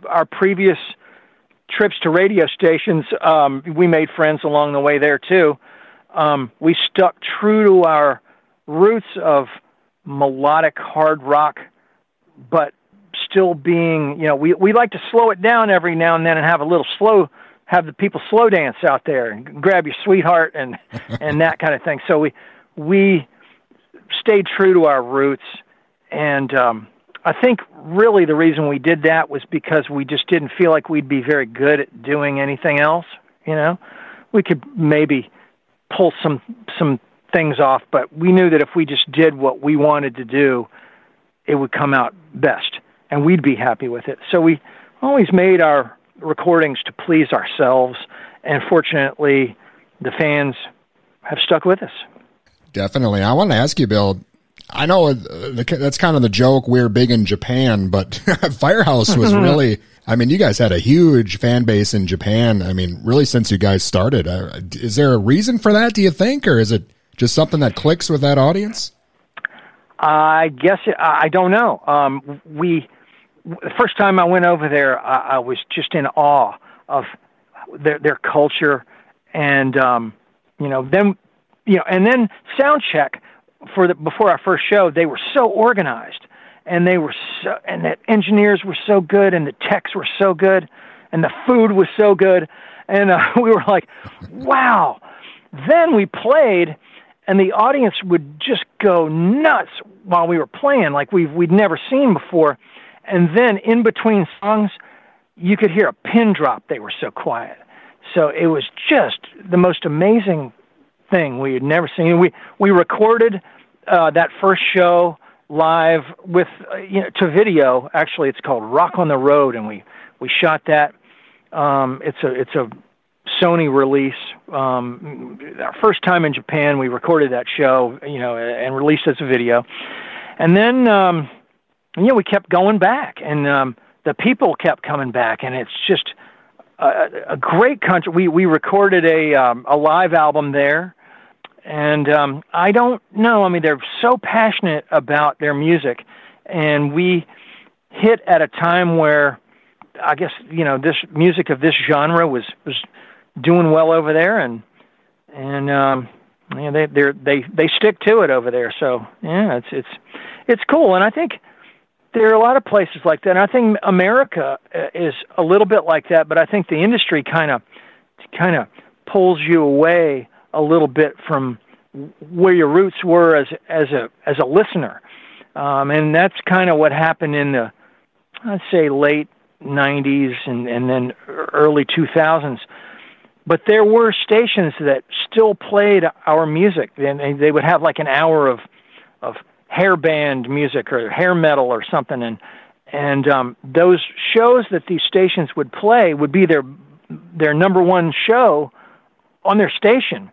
our previous trips to radio stations, um, we made friends along the way there too. Um, we stuck true to our roots of melodic hard rock, but still being, you know, we we like to slow it down every now and then and have a little slow have the people slow dance out there and grab your sweetheart and and that kind of thing. So we we stayed true to our roots, and um, I think really the reason we did that was because we just didn't feel like we'd be very good at doing anything else. You know, we could maybe pull some some things off, but we knew that if we just did what we wanted to do, it would come out best, and we'd be happy with it. So we always made our recordings to please ourselves, and fortunately, the fans have stuck with us. Definitely. I want to ask you, Bill. I know uh, that's kind of the joke. We're big in Japan, but Firehouse was really. I mean, you guys had a huge fan base in Japan. I mean, really since you guys started. Uh, Is there a reason for that? Do you think, or is it just something that clicks with that audience? I guess I I don't know. Um, we the first time I went over there, I, I was just in awe of their their culture, and um, you know, then you know, and then sound check for the before our first show, they were so organized, and they were so, and the engineers were so good, and the techs were so good, and the food was so good, and uh, we were like, wow. Then we played and the audience would just go nuts while we were playing like we've we'd never seen before and then in between songs you could hear a pin drop. They were so quiet. So it was just the most amazing thing we had never seen. We we recorded uh that first show live with uh, you know to video. Actually it's called rock on the road and we we shot that. Um it's a it's a Sony release. Um, our first time in Japan, we recorded that show, you know, and released as a video. And then, um, you know, we kept going back, and um, the people kept coming back, and it's just a, a great country. We we recorded a um, a live album there, and um, I don't know. I mean, they're so passionate about their music, and we hit at a time where I guess you know this music of this genre was was doing well over there, and and um, yeah, they they they they stick to it over there. So yeah, it's it's it's cool, and I think there are a lot of places like that. And I think America uh, is a little bit like that, but I think the industry kind of kind of pulls you away a little bit from where your roots were as as a as a listener, um, and that's kind of what happened in the I'd say late '90s and and then early 2000s but there were stations that still played our music and and they would have like an hour of of hair band music or hair metal or something. And and um those shows that these stations would play would be their their number one show on their station.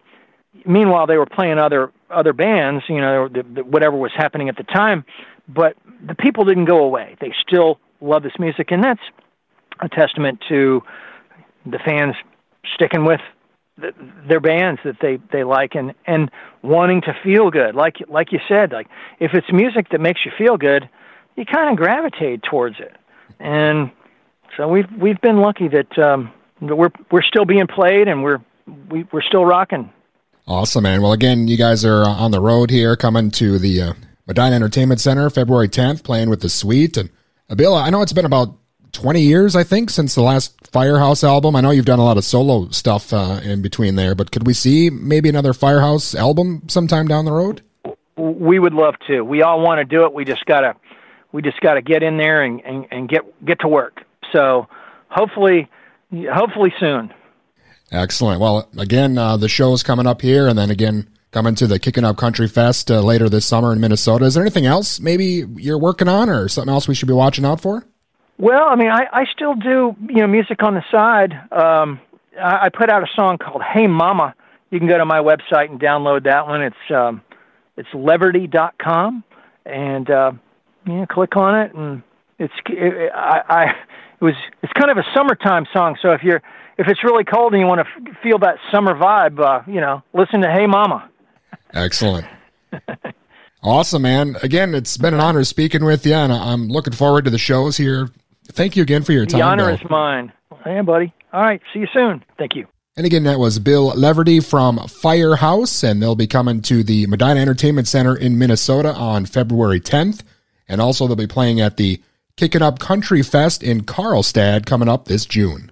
Meanwhile they were playing other other bands you know the, the, whatever was happening at the time. But the people didn't go away. They still love this music. And that's a testament to the fans sticking with th- their bands that they they like and and wanting to feel good like like you said like if it's music that makes you feel good you kind of gravitate towards it and so we've we've been lucky that um we're we're still being played and we're we, we're still rocking Awesome, man. Well, again, you guys are on the road here, coming to the uh, Medina Entertainment Center February 10th, playing with the Sweet. And uh, Bill, I know it's been about 20 years, I think, since the last Firehouse album. I know you've done a lot of solo stuff uh, in between there, but could we see maybe another Firehouse album sometime down the road? we would love to we all want to do it we just gotta we just gotta get in there and and, and get get to work so hopefully hopefully soon Excellent. Well, again, uh, the show's coming up here, and then again, coming to the Kicking Up Country Fest uh, later this summer in Minnesota. Is there anything else maybe you're working on, or something else we should be watching out for? Well, I mean, I, I still do you know music on the side. Um, I, I put out a song called "Hey Mama." You can go to my website and download that one. It's um, it's leverty.com, and uh, yeah, click on it, and it's it, I, I it was it's kind of a summertime song. So if you're if it's really cold and you want to f- feel that summer vibe, uh, you know, listen to "Hey Mama." Excellent. awesome, man. Again, it's been an honor speaking with you, and I'm looking forward to the shows here. Thank you again for your time. The honor Bill. is mine. Hey, buddy. All right. See you soon. Thank you. And again, that was Bill Leverty from Firehouse, and they'll be coming to the Medina Entertainment Center in Minnesota on February 10th. And also, they'll be playing at the Kickin' Up Country Fest in Karlstad coming up this June.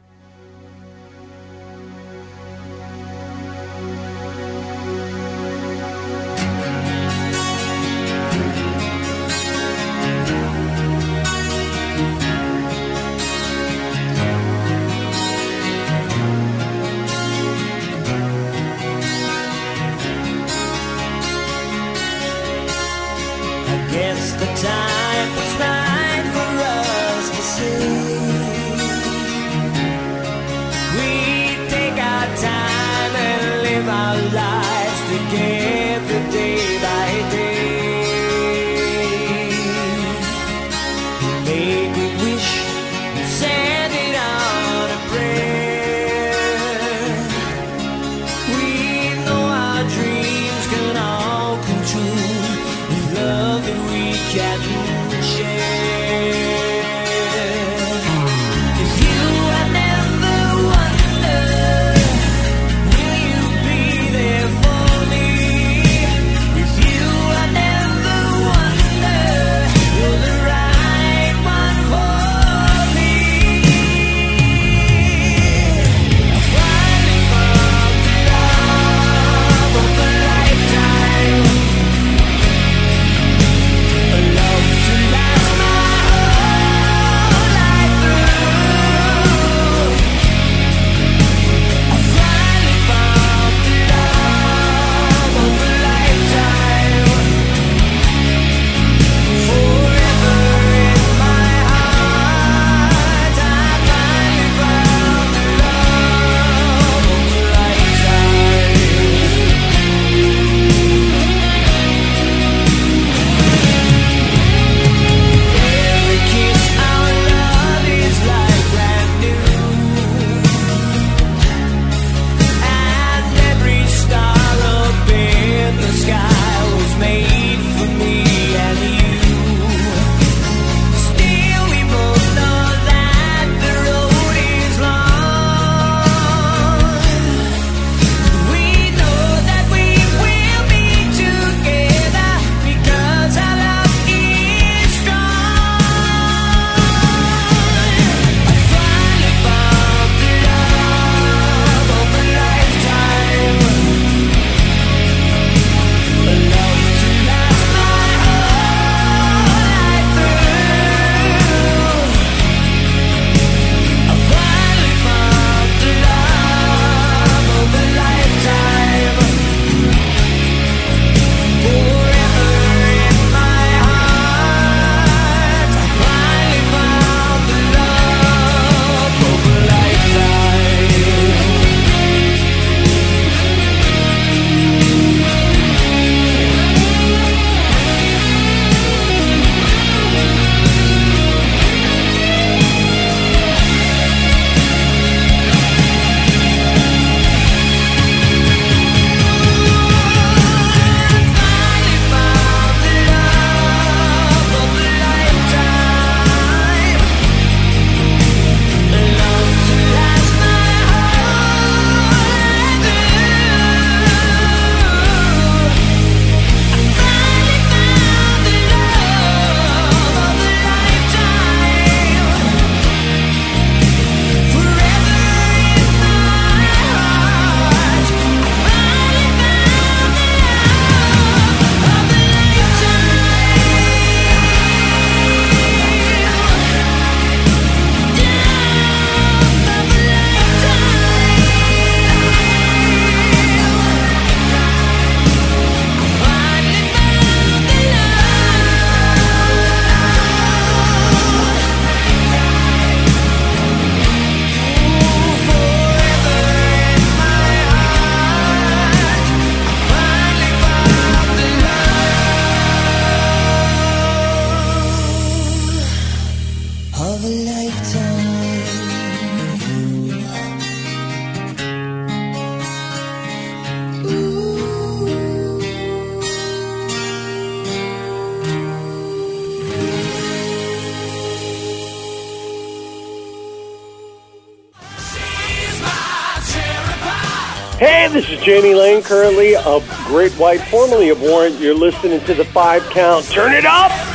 Jani Lane, currently of Great White, formerly of Warrant. You're listening to the five count. Turn it up!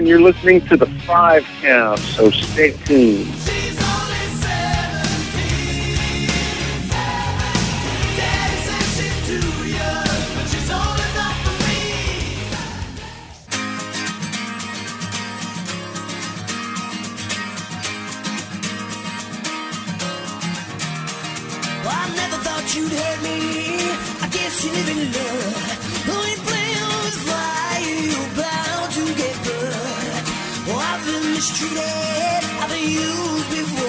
and you're listening to the Five Count, so stay tuned. I've been used before.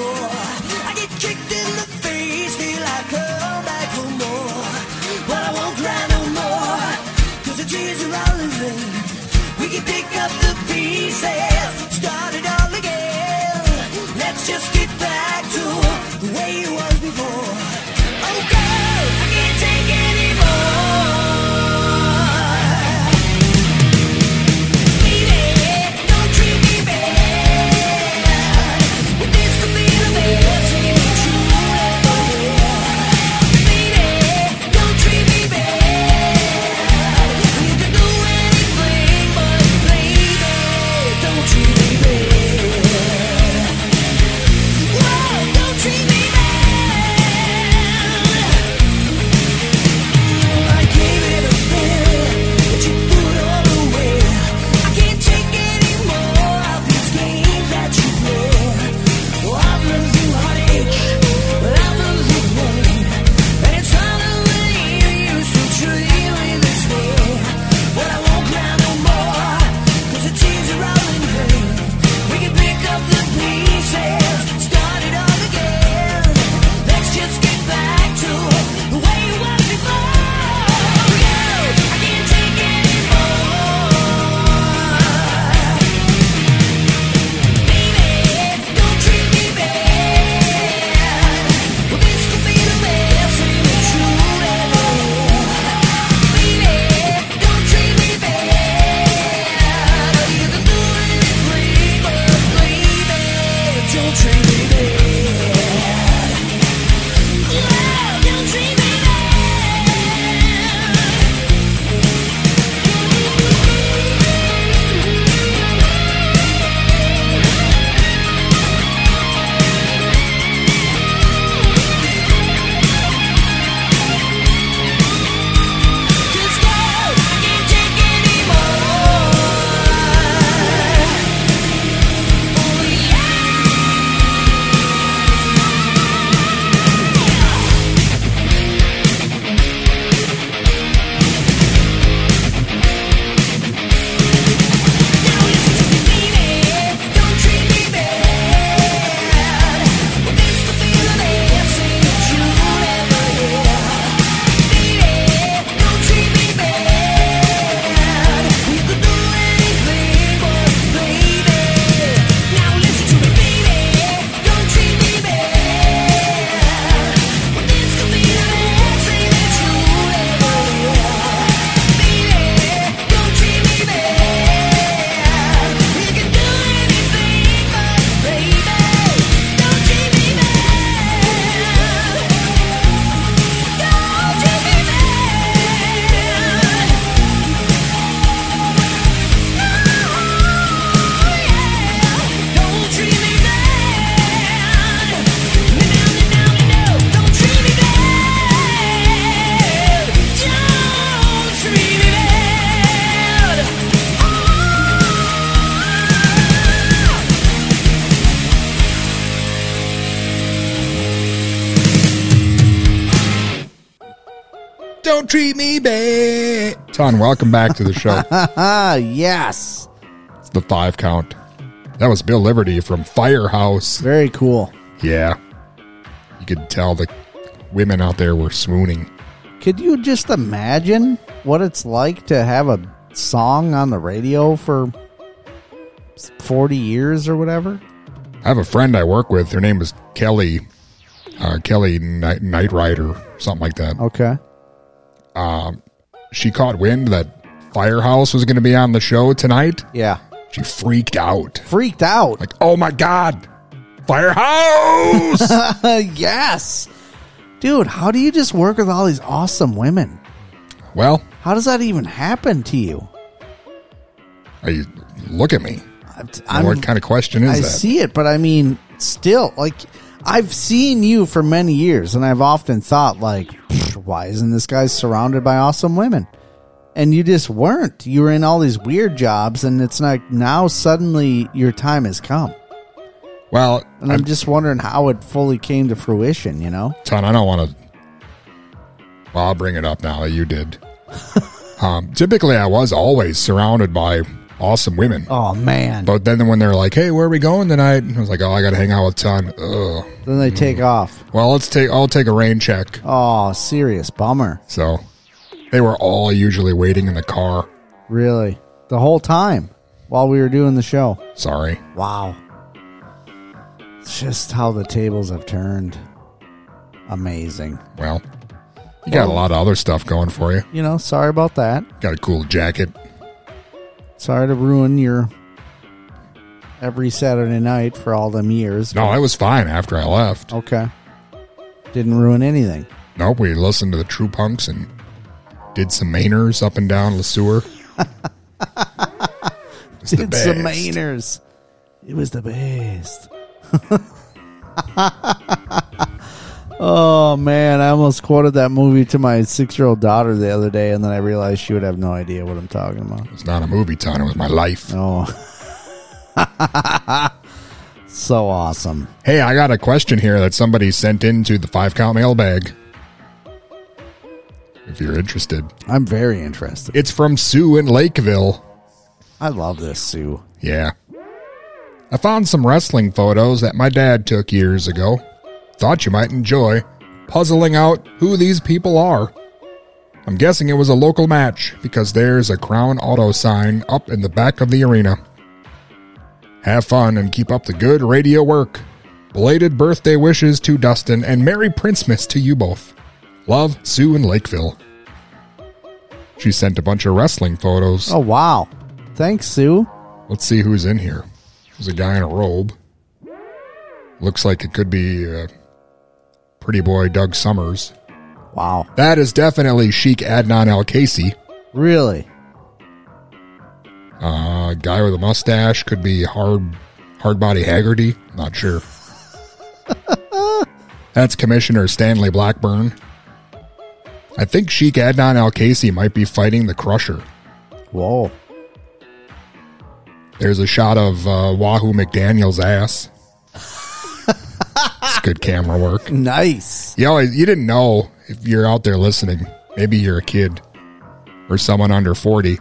Welcome back to the show. yes. It's the five count. That was Bill Leverty from Firehouse. Very cool. Yeah. You could tell the women out there were swooning. Could you just imagine what it's like to have a song on the radio for 40 years or whatever? I have a friend I work with. Her name is Kelly, uh, Kelly Night Rider, something like that. Okay. Um, she caught wind that Firehouse was going to be on the show tonight, Yeah. she freaked out. Freaked out. Like, oh my God, Firehouse! yes. Dude, how do you just work with all these awesome women? well, How does that even happen to you? I, look at me. I'm, what kind of question is I that? see it, but I mean, still, like, I've seen you for many years, and I've often thought, like, why isn't this guy surrounded by awesome women? And you just weren't. You were in all these weird jobs, and it's like now suddenly your time has come. Well, And I'm, just wondering how it fully came to fruition. You know? Ton, I don't want to. Well, I'll bring it up now. that You did. um, typically, I was always surrounded by awesome women. Oh man! But then when they're like, "Hey, where are we going tonight?" I was like, "Oh, I got to hang out with Ton." Ugh. Then they take hmm. off. Well, let's take. I'll take a rain check. Oh, serious bummer. So, they were all usually waiting in the car. Really, the whole time while we were doing the show. Sorry. Wow. It's just how the tables have turned. Amazing. Well, you got a lot of other stuff going for you. You know, sorry about that. Got a cool jacket. Sorry to ruin your every Saturday night for all them years. No, I was fine after I left. Okay. Didn't ruin anything. Nope, we listened to the True Punks and did some Mainers up and down Le Sueur. It's Did some. Mainers. It was the best. oh man, I almost quoted that movie to my six-year-old daughter the other day, and then I realized she would have no idea what I'm talking about. It's not a movie, Ton. It was my life. Oh, so awesome. Hey, I got a question here that somebody sent into the five count mailbag. If you're interested, I'm very interested. it's from Sue in Lakeville. I love this, Sue. Yeah. I found some wrestling photos that my dad took years ago. Thought you might enjoy puzzling out who these people are. I'm guessing it was a local match because there's a Crown Auto sign up in the back of the arena. Have fun and keep up the good radio work. Belated birthday wishes to Dustin and Merry Princemas to you both. Love, Sue in Lakeville. She sent a bunch of wrestling photos. Oh wow! Thanks, Sue. Let's see who's in here. There's a guy in a robe. Looks like it could be uh, pretty boy Doug Summers. Wow. That is definitely Sheik Adnan Al-Kaissie. Really? Uh, guy with a mustache could be hard, hard body Haggerty. Not sure. That's Commissioner Stanley Blackburn. I think Sheik Adnan Al-Kaissie might be fighting the Crusher. Whoa. There's a shot of uh, Wahoo McDaniel's ass. good camera work. Nice. You always, you didn't know if you're out there listening. Maybe you're a kid or someone under 40.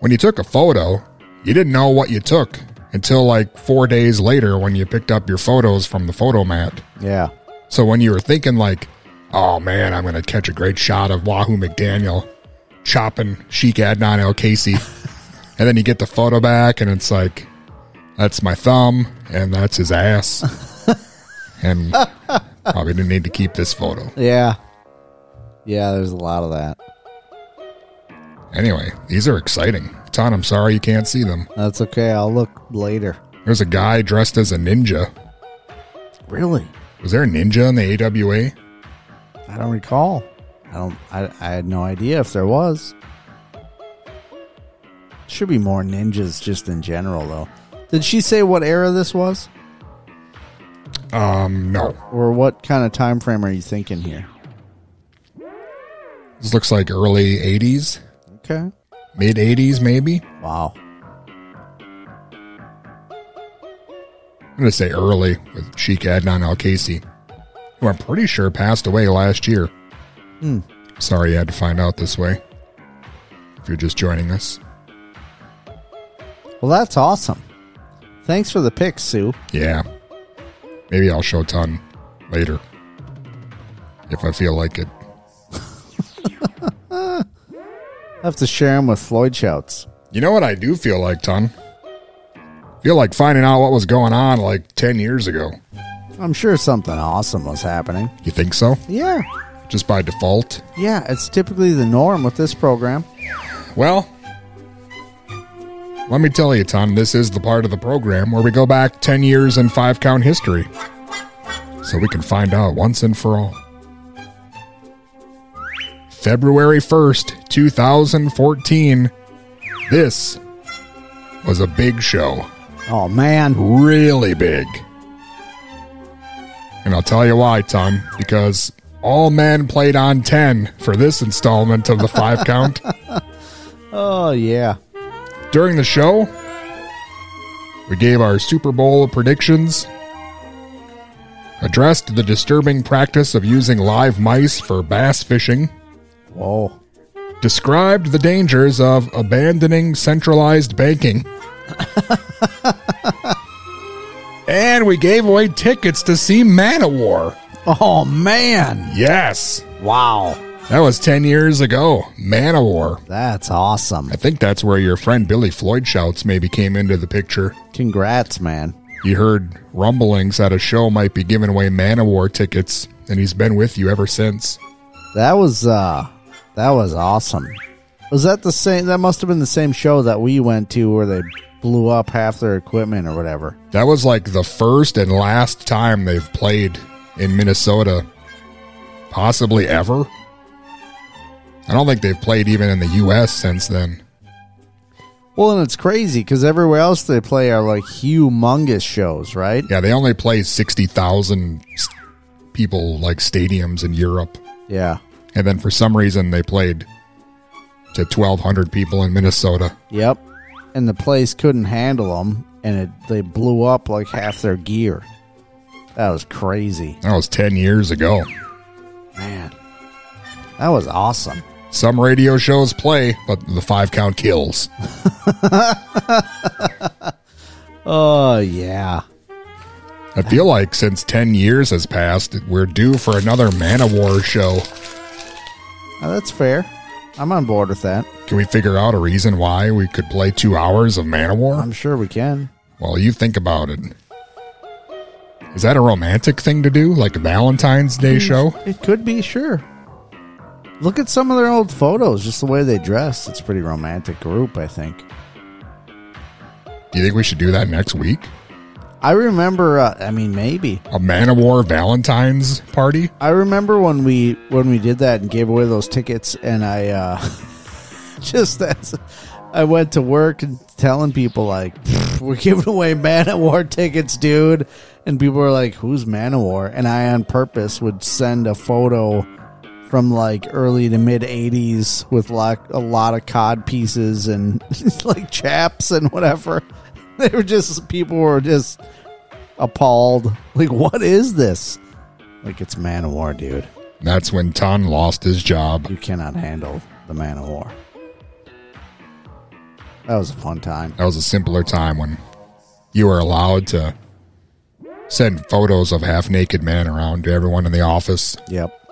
When you took a photo, you didn't know what you took until like four days later when you picked up your photos from the Fotomat. Yeah. So when you were thinking like, oh man, I'm going to catch a great shot of Wahoo McDaniel chopping Sheik Adnan Al-Kaissie. and then you get the photo back and it's like, that's my thumb and that's his ass. and probably didn't need to keep this photo. Yeah. Yeah, there's a lot of that. Anyway, these are exciting. Ton, I'm sorry you can't see them. That's okay. I'll look later. There's a guy dressed as a ninja. Really? Was there a ninja in the AWA? I don't recall. I don't. I, I had no idea if there was. Should be more ninjas just in general, though. Did she say what era this was, Um, no. or what kind of time frame are you thinking here? This looks like early 80s, Okay. mid 80s, maybe. Wow. I'm going to say early with Sheik Adnan Al-Kaissie, who I'm pretty sure passed away last year. Hmm. Sorry you had to find out this way. If you're just joining us. Well, that's awesome. Thanks for the pics, Sue. Yeah. Maybe I'll show Ton later. If I feel like it. I have to share them with Floyd Shouts. You know what I do feel like, Ton? Feel like finding out what was going on like 10 years ago. I'm sure something awesome was happening. You think so? Yeah. Just by default? Yeah, it's typically the norm with this program. Well, let me tell you, Ton, this is the part of the program where we go back 10 years in five count history. So we can find out once and for all. February 1st, 2014, This was a big show. Oh man, really big. And I'll tell you why, Ton. Because all men played on ten for this installment of the five count. Oh yeah. During the show, we gave our Super Bowl predictions, addressed the disturbing practice of using live mice for bass fishing, Whoa. described the dangers of abandoning centralized banking, and we gave away tickets to see Manowar. Oh man. Yes. Wow. That was 10 years ago. Manowar. That's awesome. I think that's where your friend Billy Floyd Shouts maybe came into the picture. Congrats, man. He heard rumblings that a show might be giving away Manowar tickets, and he's been with you ever since. That was uh that was awesome. Was that the same that must have been the same show that we went to where they blew up half their equipment or whatever. That was like the first and last time they've played in Minnesota, possibly ever. I don't think they've played even in the U.S. since then. Well, and it's crazy because everywhere else they play are like humongous shows, right? Yeah, they only play 60,000 people like stadiums in Europe. Yeah. And then for some reason they played to 1,200 people in Minnesota. Yep. And the place couldn't handle them, and it they blew up like half their gear. That was crazy, That was 10 years ago. man. That was awesome. Some radio shows play, but the five count kills. Oh yeah. I feel like since 10 years has passed, we're due for another Manowar show. Oh, that's fair. I'm on board with that. Can we figure out a reason why we could play two hours of Manowar? I'm sure we can. Well, you think about it. Is that a romantic thing to do? Like a Valentine's Day mm, show? It could be, sure. Look at some of their old photos, just the way they dress. It's a pretty romantic group, I think. Do you think we should do that next week? I remember. Uh, I mean, maybe. A Manowar Valentine's party? I remember when we when we did that and gave away those tickets, and I uh, just as I went to work and telling people like we're giving away Manowar tickets, dude, and people were like, "Who's Manowar?" And I on purpose would send a photo from like early to mid '80s with like a lot of cod pieces and like chaps and whatever. They were just people were just appalled. Like, what is this? Like it's Manowar, dude. That's when Ton lost his job. You cannot handle the Manowar. That was a fun time. That was a simpler time when you were allowed to send photos of half naked men around to everyone in the office. Yep.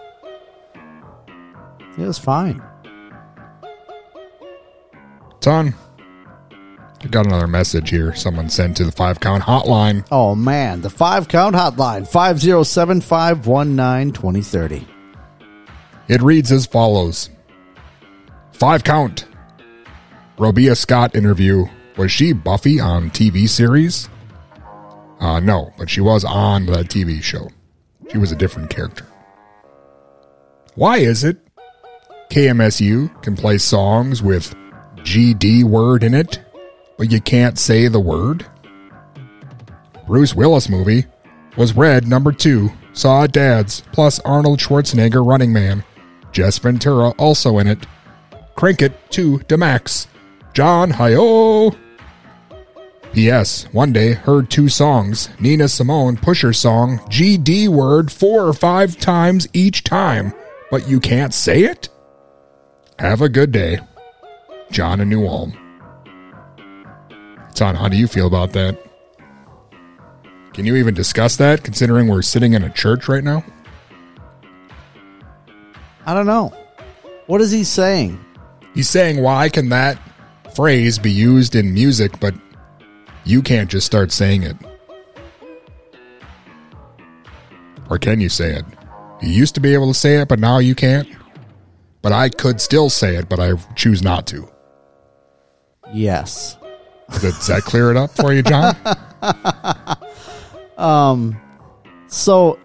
It was fine. Ton, I got another message here. Someone sent to the five count hotline. Oh man, the five count hotline 507 519 2030. It reads as follows Five count. Robia Scott interview. Was she Buffy on TV series? Uh, no, but she was on the TV show. She was a different character. Why is it KMSU can play songs with GD word in it, but you can't say the word? Bruce Willis movie was Red number two, saw Dad's, plus Arnold Schwarzenegger Running Man. Jess Ventura also in it. Crank 2 Demax. John Hyo. P.S. One day heard two songs. Nina Simone Pusher song GD word four or five times each time, but you can't say it? Have a good day. John in New Ulm. John, how do you feel about that? Can you even discuss that considering we're sitting in a church right now? I don't know. What is he saying? He's saying, why can that phrase be used in music, but you can't just start saying it? Or can you say it? You used to be able to say it, but now you can't? But I could still say it, but I choose not to. Yes. Does that clear it up for you, John? Um, so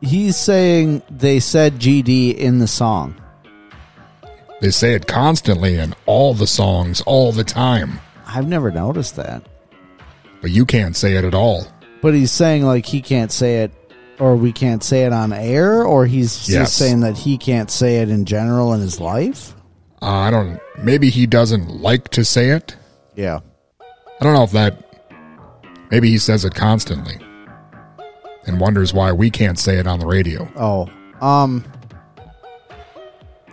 he's saying they said GD in the song. They say it constantly in all the songs, all the time. I've never noticed that. But you can't say it at all. But he's saying like he can't say it, or we can't say it on air, or he's Yes. just saying that he can't say it in general in his life. Uh, I don't. Maybe he doesn't like to say it. Yeah. I don't know if that. Maybe he says it constantly, and wonders why we can't say it on the radio. Oh, um,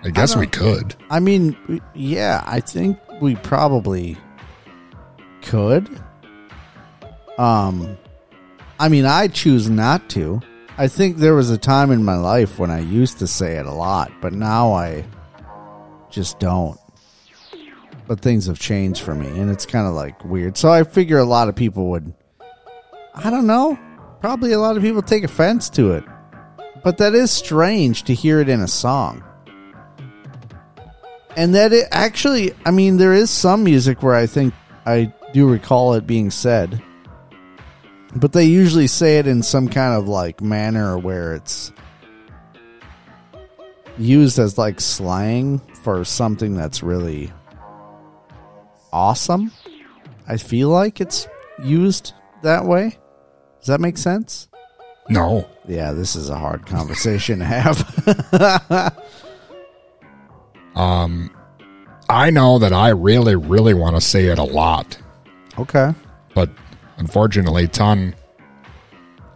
I guess don't- we could. I mean, yeah, I think we probably could. Um, I mean, I choose not to. I think there was a time in my life when I used to say it a lot, but now I just don't. But things have changed for me, and it's kind of like weird. So I figure a lot of people would, I don't know, probably a lot of people take offense to it. But that is strange to hear it in a song. And that it actually, I mean, there is some music where I think I do recall it being said. But they usually say it in some kind of like manner where it's used as like slang for something that's really awesome. I feel like it's used that way. Does that make sense? No. Yeah, this is a hard conversation to have. Um, I know that I really, really want to say it a lot, okay. but unfortunately, Ton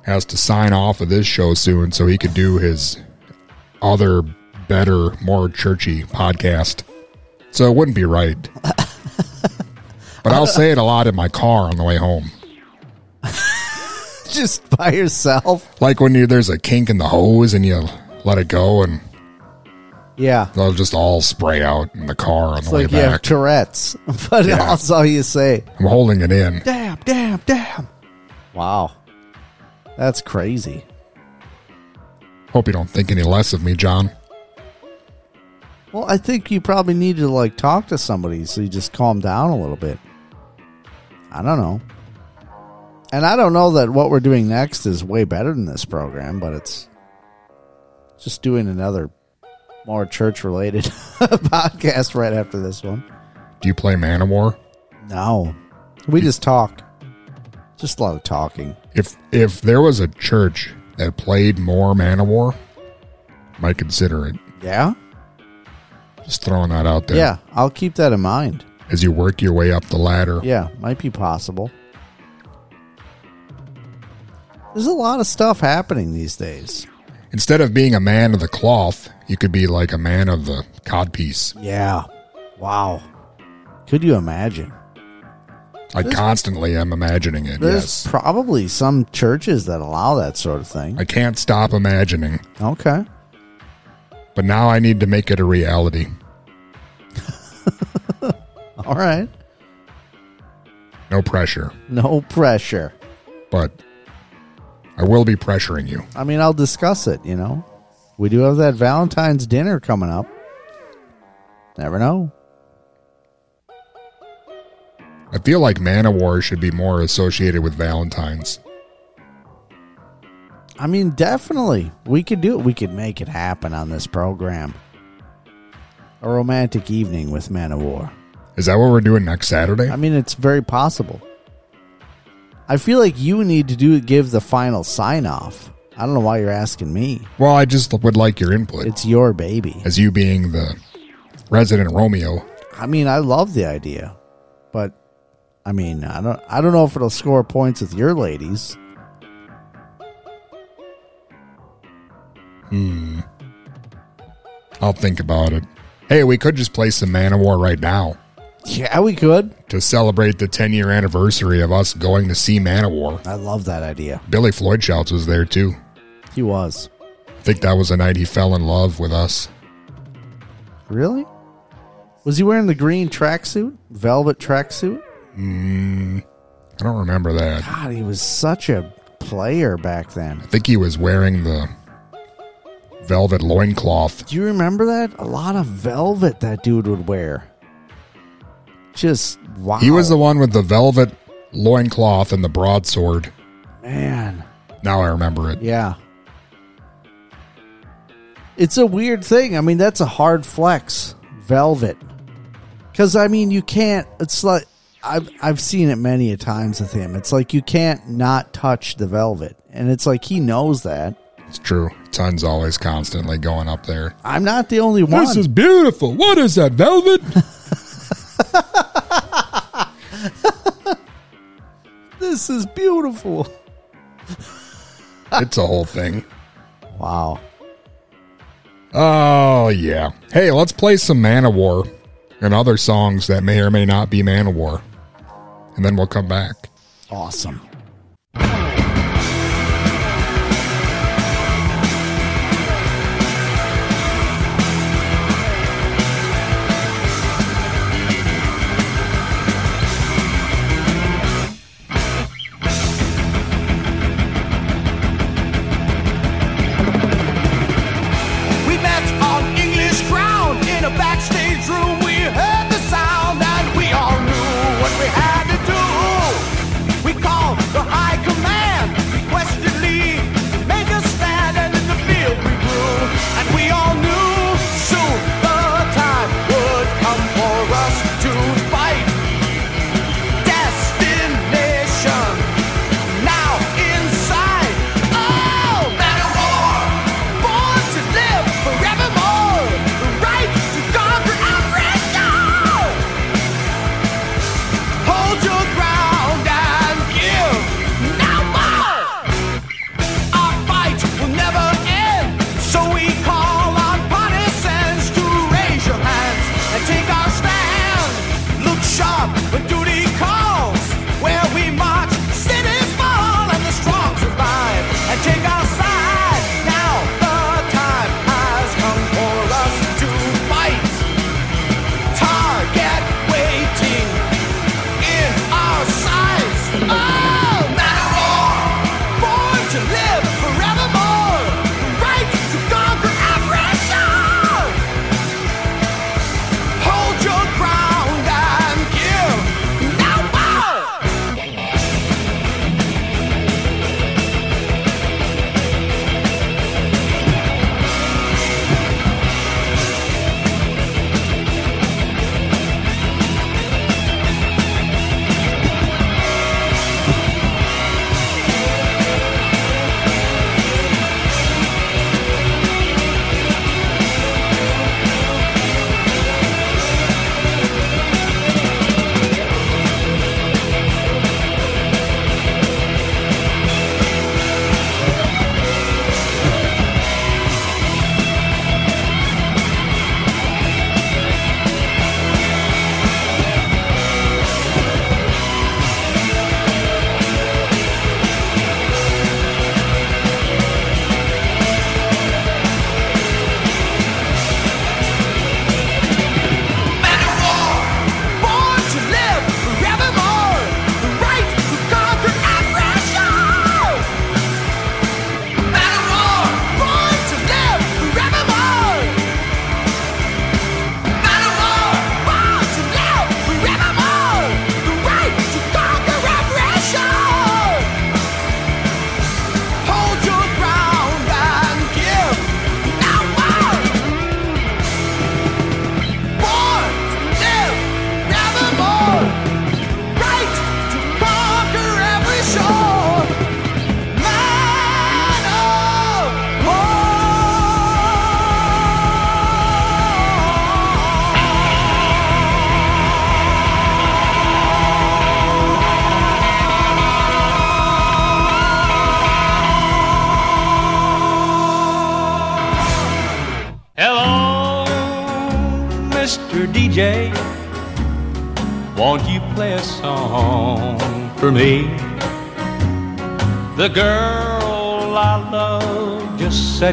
has to sign off of this show soon so he could do his other, better, more churchy podcast. So it wouldn't be right. but I'll say it a lot in my car on the way home. Just by yourself. Like when you there's a kink in the hose and you let it go and Yeah. they'll just all spray out in the car on It's the way like you have. Tourette's, but Yeah. that's all you say. I'm holding it in. Damn, damn, damn. Wow. That's crazy. Hope you don't think any less of me, John. Well, I think you probably need to like talk to somebody so you just calm down a little bit. I don't know. And I don't know that what we're doing next is way better than this program, but it's just doing another more church related podcast right after this one. Do you play Manowar? No. We just talk. Just a lot of talking. If if there was a church that played more Manowar, might consider it. Yeah? Just throwing that out there. Yeah, I'll keep that in mind. As you work your way up the ladder. Yeah, might be possible. There's a lot of stuff happening these days. Instead of being a man of the cloth, you could be like a man of the codpiece. Yeah. Wow. Could you imagine? I constantly am imagining it. There's yes. probably some churches that allow that sort of thing. I can't stop imagining. Okay. But now I need to make it a reality. All right. No pressure. No pressure. But I will be pressuring you. I mean, I'll discuss it, you know. We do have that Valentine's dinner coming up. Never know. I feel like Manowar should be more associated with Valentine's. I mean, definitely. We could do it. We could make it happen on this program. A romantic evening with Manowar. Is that what we're doing next Saturday? I mean, it's very possible. I feel like you need to do give the final sign off. I don't know why you're asking me. Well, I just would like your input. It's your baby. As you being the resident Romeo. I mean, I love the idea, but I mean, I don't. I don't know if it'll score points with your ladies. Hmm. I'll think about it. Hey, we could just play some Manowar right now Yeah, we could. to celebrate the 10 year anniversary of us going to see Manowar. I love that idea. Billy Floyd Shouts was there too. He was I think that was the night he fell in love with us. really. Was he wearing the green tracksuit, velvet tracksuit? Mm, I don't remember that. God, he was such a player back then. I think he was wearing the velvet loincloth. Do you remember that? A lot of velvet that dude would wear. Just wow. He was the one with the velvet loincloth and the broadsword. Man. Now I remember it. Yeah. It's a weird thing. I mean, that's a hard flex. Velvet. Because, I mean, you can't. It's like I've I've seen it many a times with him. It's like you can't not touch the velvet, and it's like he knows that. It's true. Sun's always constantly going up there. I'm not the only one. This is beautiful. What is that velvet? this is beautiful. it's a whole thing. Wow. Oh yeah. Hey, let's play some Manowar and other songs that may or may not be Manowar and then we'll come back. Awesome.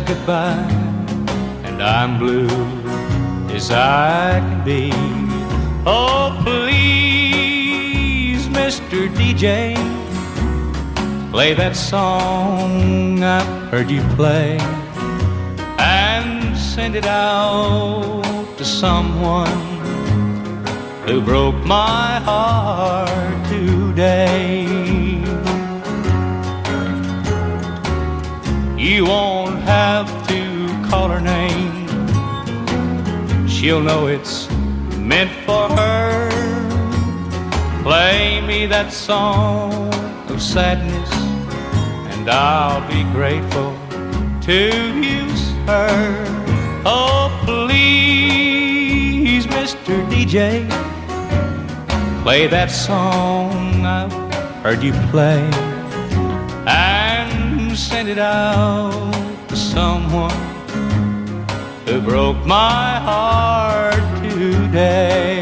goodbye, and I'm blue as I can be. Oh, please, Mr. DJ, play that song I've heard you play and send it out to someone who broke my heart today. You won't she'll know it's meant for her. Play me that song of sadness, and I'll be grateful to use her. Oh, please, Mr. DJ, play that song I've heard you play and send it out broke my heart today.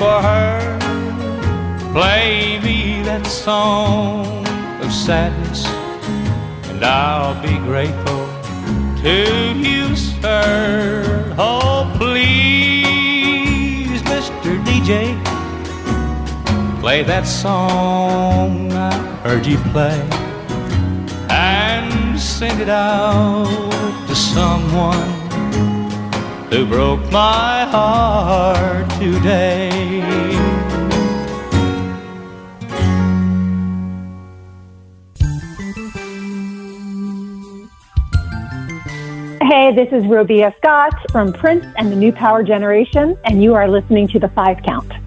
For her. Play me that song of sadness, and I'll be grateful to you, sir. Oh, please, Mr. DJ, play that song I heard you play and send it out to someone who broke my heart today. This is Robia Scott from Prince and the New Power Generation, and you are listening to The Five Count.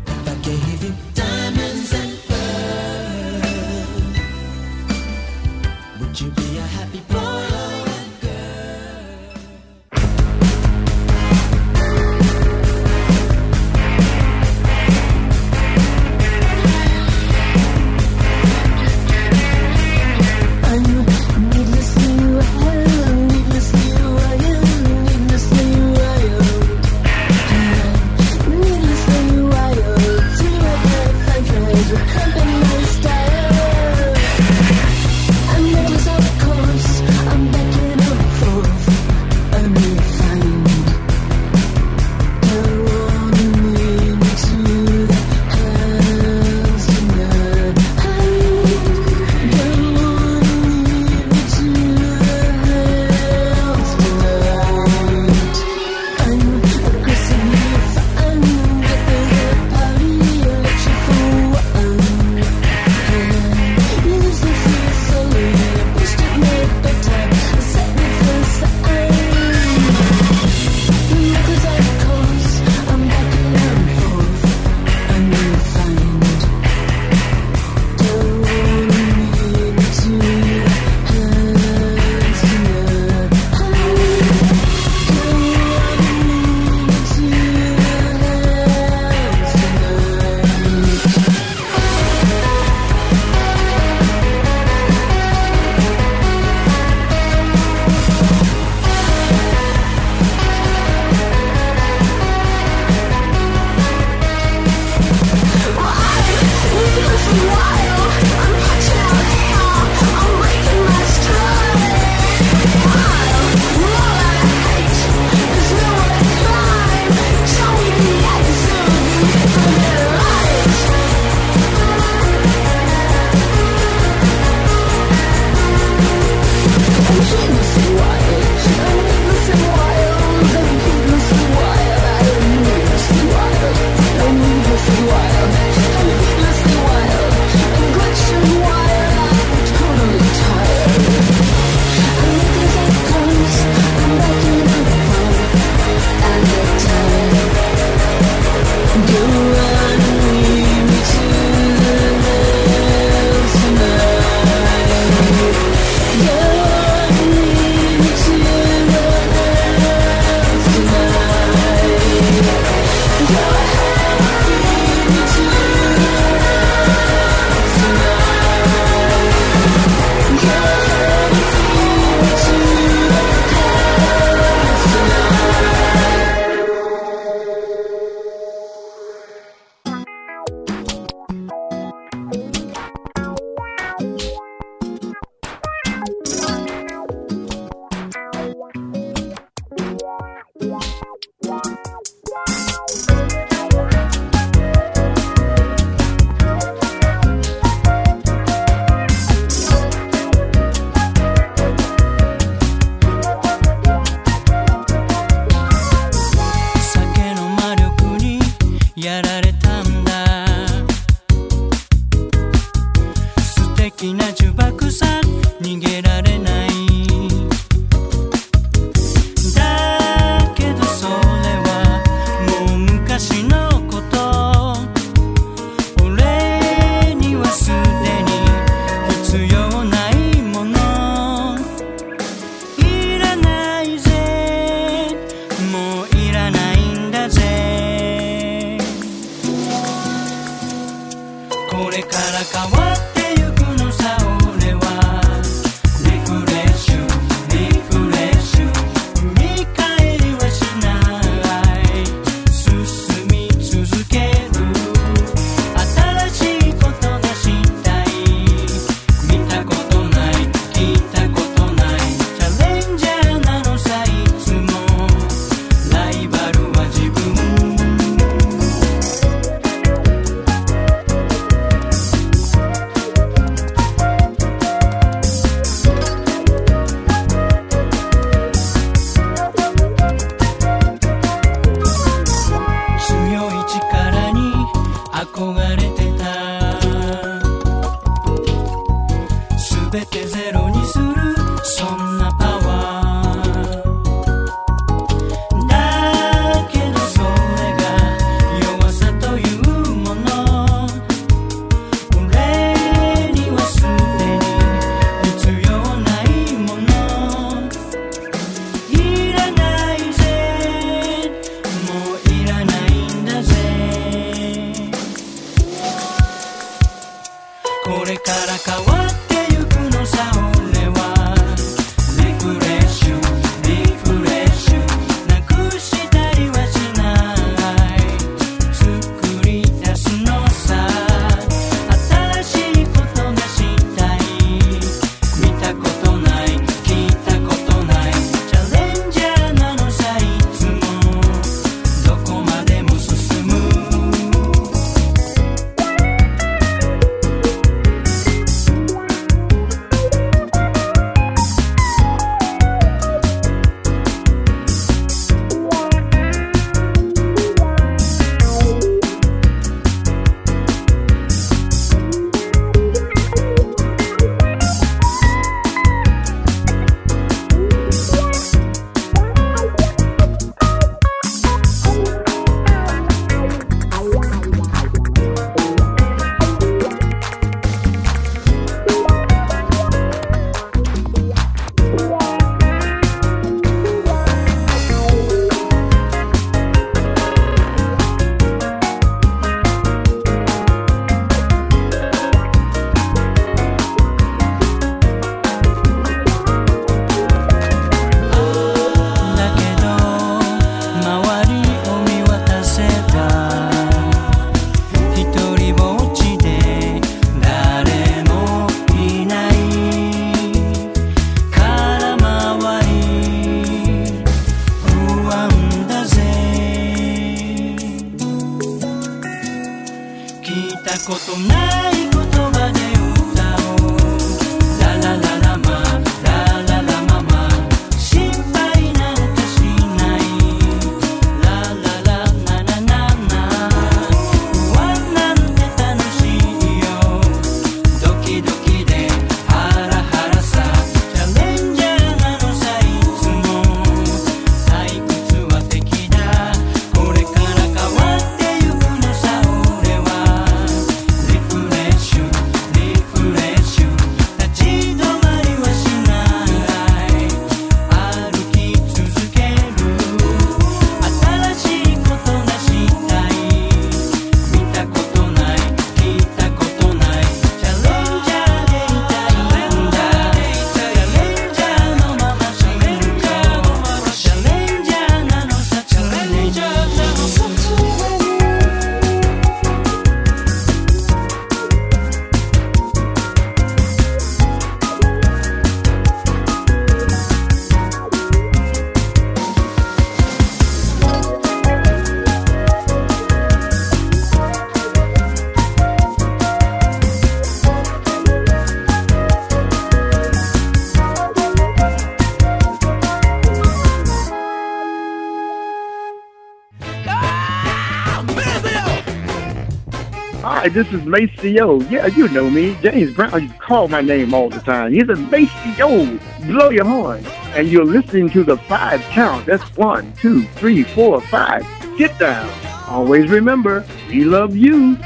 this is Maceo. Yeah, you know me. James Brown You call my name all the time. He's a Maceo. Blow your horn. And you're listening to the five count. That's one, two, three, four, five. Get down. Always remember, we love you.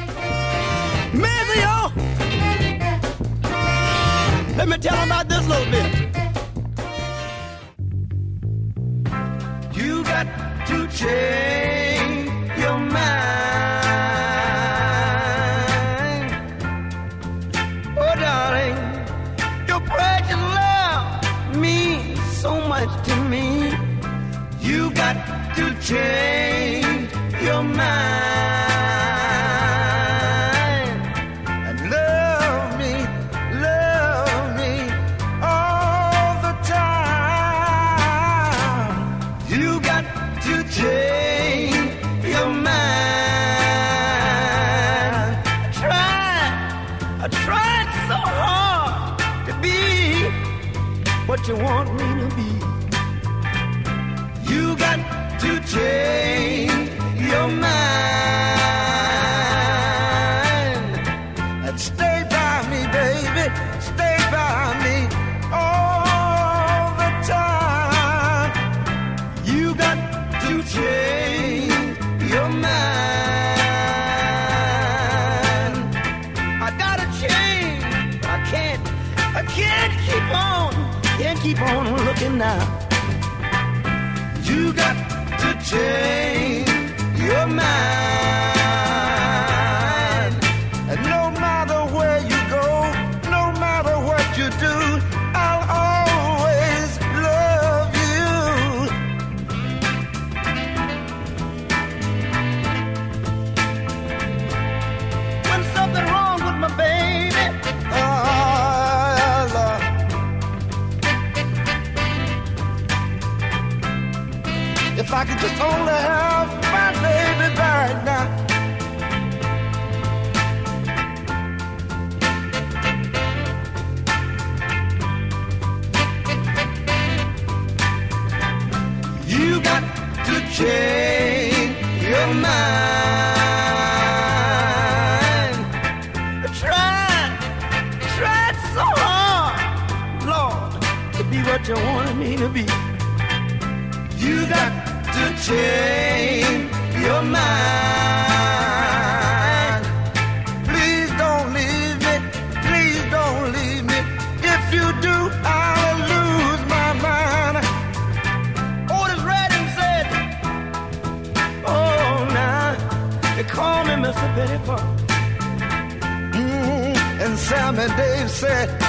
Said,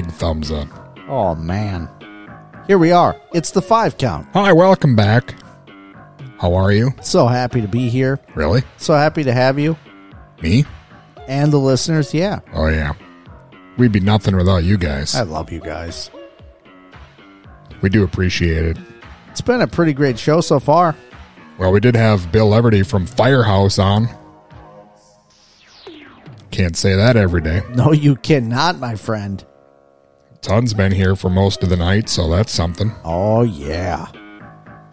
Big thumbs up. Oh, man. Here we are. It's the five count. Hi, welcome back. How are you? So happy to be here. Really? So happy to have you. Me? And the listeners, yeah. Oh, yeah. We'd be nothing without you guys. I love you guys. We do appreciate it. It's been a pretty great show so far. Well, we did have Bill Leverty from Firehouse on. Can't say that every day. No, you cannot, my friend. Ton's been here for most of the night, so that's something. Oh, yeah.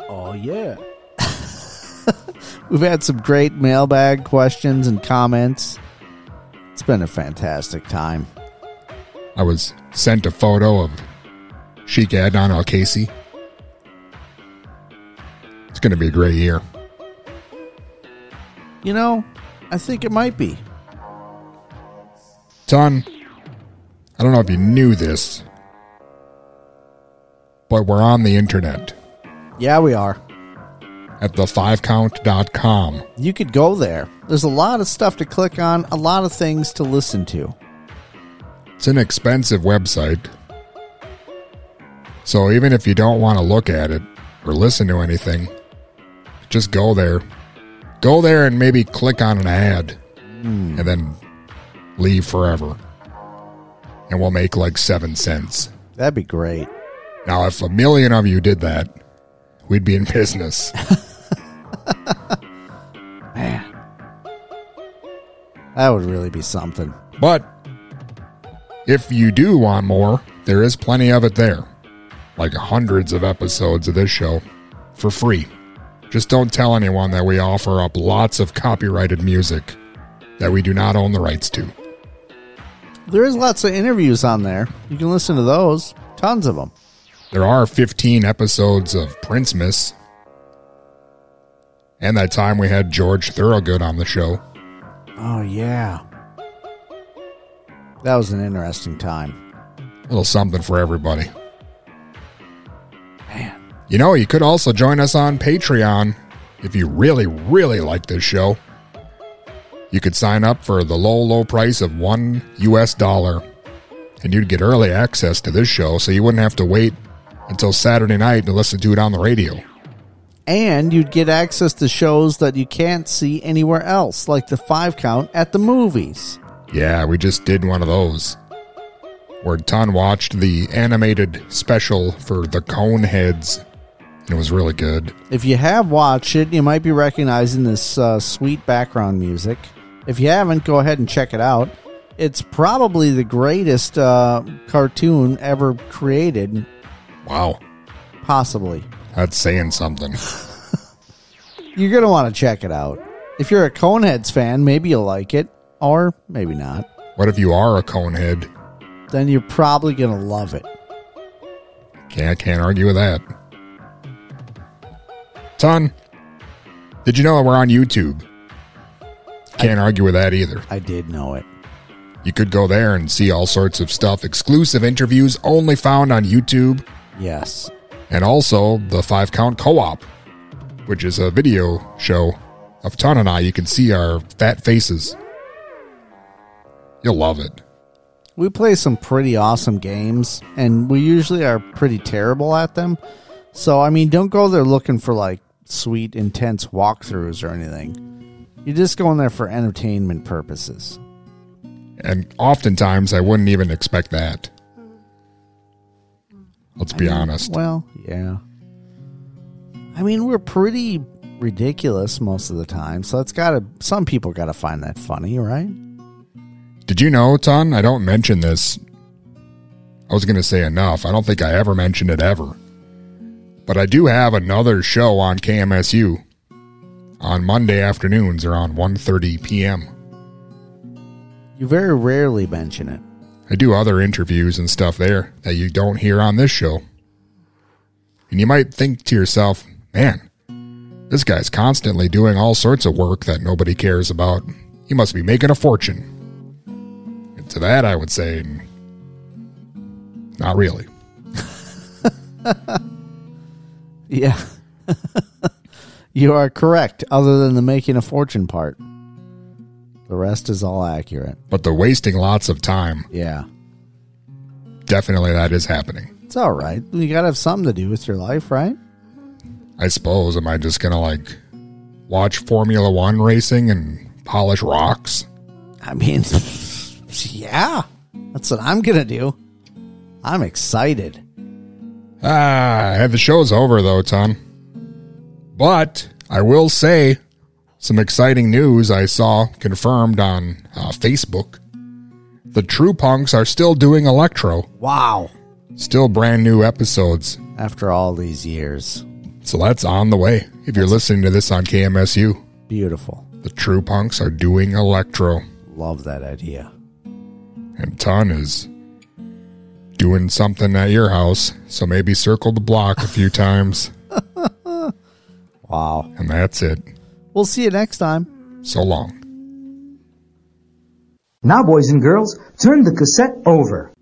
Oh, yeah. We've had some great mailbag questions and comments. It's been a fantastic time. I was sent a photo of Sheik Adnan Al-Kaissie. It's going to be a great year. You know, I think it might be. Ton, I don't know if you knew this, but we're on the internet Yeah, we are. at the5count.com. You could go there. There's a lot of stuff to click on, a lot of things to listen to. It's an expensive website. So even if you don't want to look at it or listen to anything, just go there. Go there and maybe click on an ad. Hmm. and then leave forever. And we'll make like seven cents. That'd be great. Now, if a million of you did that, we'd be in business. Man, that would really be something. But if you do want more, there is plenty of it there. Like hundreds of episodes of this show for free. Just don't tell anyone that we offer up lots of copyrighted music that we do not own the rights to. There is lots of interviews on there. You can listen to those. Tons of them. There are 15 episodes of Prince Miss. And that time we had George Thorogood on the show. Oh yeah. That was an interesting time. A little something for everybody. Man. You know, you could also join us on Patreon if you really, really like this show. You could sign up for the low, low price of one US dollar, and you'd get early access to this show so you wouldn't have to wait until Saturday night to listen to it on the radio. And you'd get access to shows that you can't see anywhere else, like the five count at the movies. Yeah, we just did one of those. Where Ton watched the animated special for the Coneheads. It was really good. If you have watched it, you might be recognizing this uh, sweet background music. If you haven't, go ahead and check it out. It's probably the greatest uh, cartoon ever created. Wow. Possibly. That's saying something. You're going to want to check it out. If you're a Coneheads fan, maybe you'll like it, or maybe not. What if you are a Conehead? Then you're probably going to love it. Can't, can't argue with that. Ton, did you know we're on YouTube? Can't argue with that either. I did know it. You could go there and see all sorts of stuff, exclusive interviews only found on YouTube, Yes. and also the Five Count Co op, which is a video show of Ton and I. You can see our fat faces. You'll love it. We play some pretty awesome games, and we usually are pretty terrible at them. So, I mean, don't go there looking for like sweet, intense walkthroughs or anything. You're just going there for entertainment purposes. And oftentimes, I wouldn't even expect that. Let's be honest. Well, yeah. I mean, we're pretty ridiculous most of the time, so it's got to. Some people got to find that funny, right? Did you know, Ton? I don't mention this. I was going to say enough. I don't think I ever mentioned it ever. But I do have another show on KMSU on Monday afternoons around 1:30 p.m. You very rarely mention it. I do other interviews and stuff there that you don't hear on this show. And you might think to yourself, man, this guy's constantly doing all sorts of work that nobody cares about. He must be making a fortune. And to that, I would say, not really. Yeah. you are correct, other than the making a fortune part. The rest is all accurate. But the wasting lots of time, Yeah. definitely that is happening. It's all right. You got to have something to do with your life, right? I suppose. Am I just going to like watch Formula One racing and polish rocks? I mean, yeah. That's what I'm going to do. I'm excited. Ah, the show's over though, Ton. But I will say some exciting news I saw confirmed on uh, Facebook. The True Punks are still doing electro. Wow. Still brand new episodes. After all these years. So that's on the way. If you're listening to this on KMSU, Beautiful. the True Punks are doing electro. Love that idea. And Ton is doing something at your house. So maybe circle the block a few times. Wow. And that's it. We'll see you next time. So long. Now, boys and girls, turn the cassette over.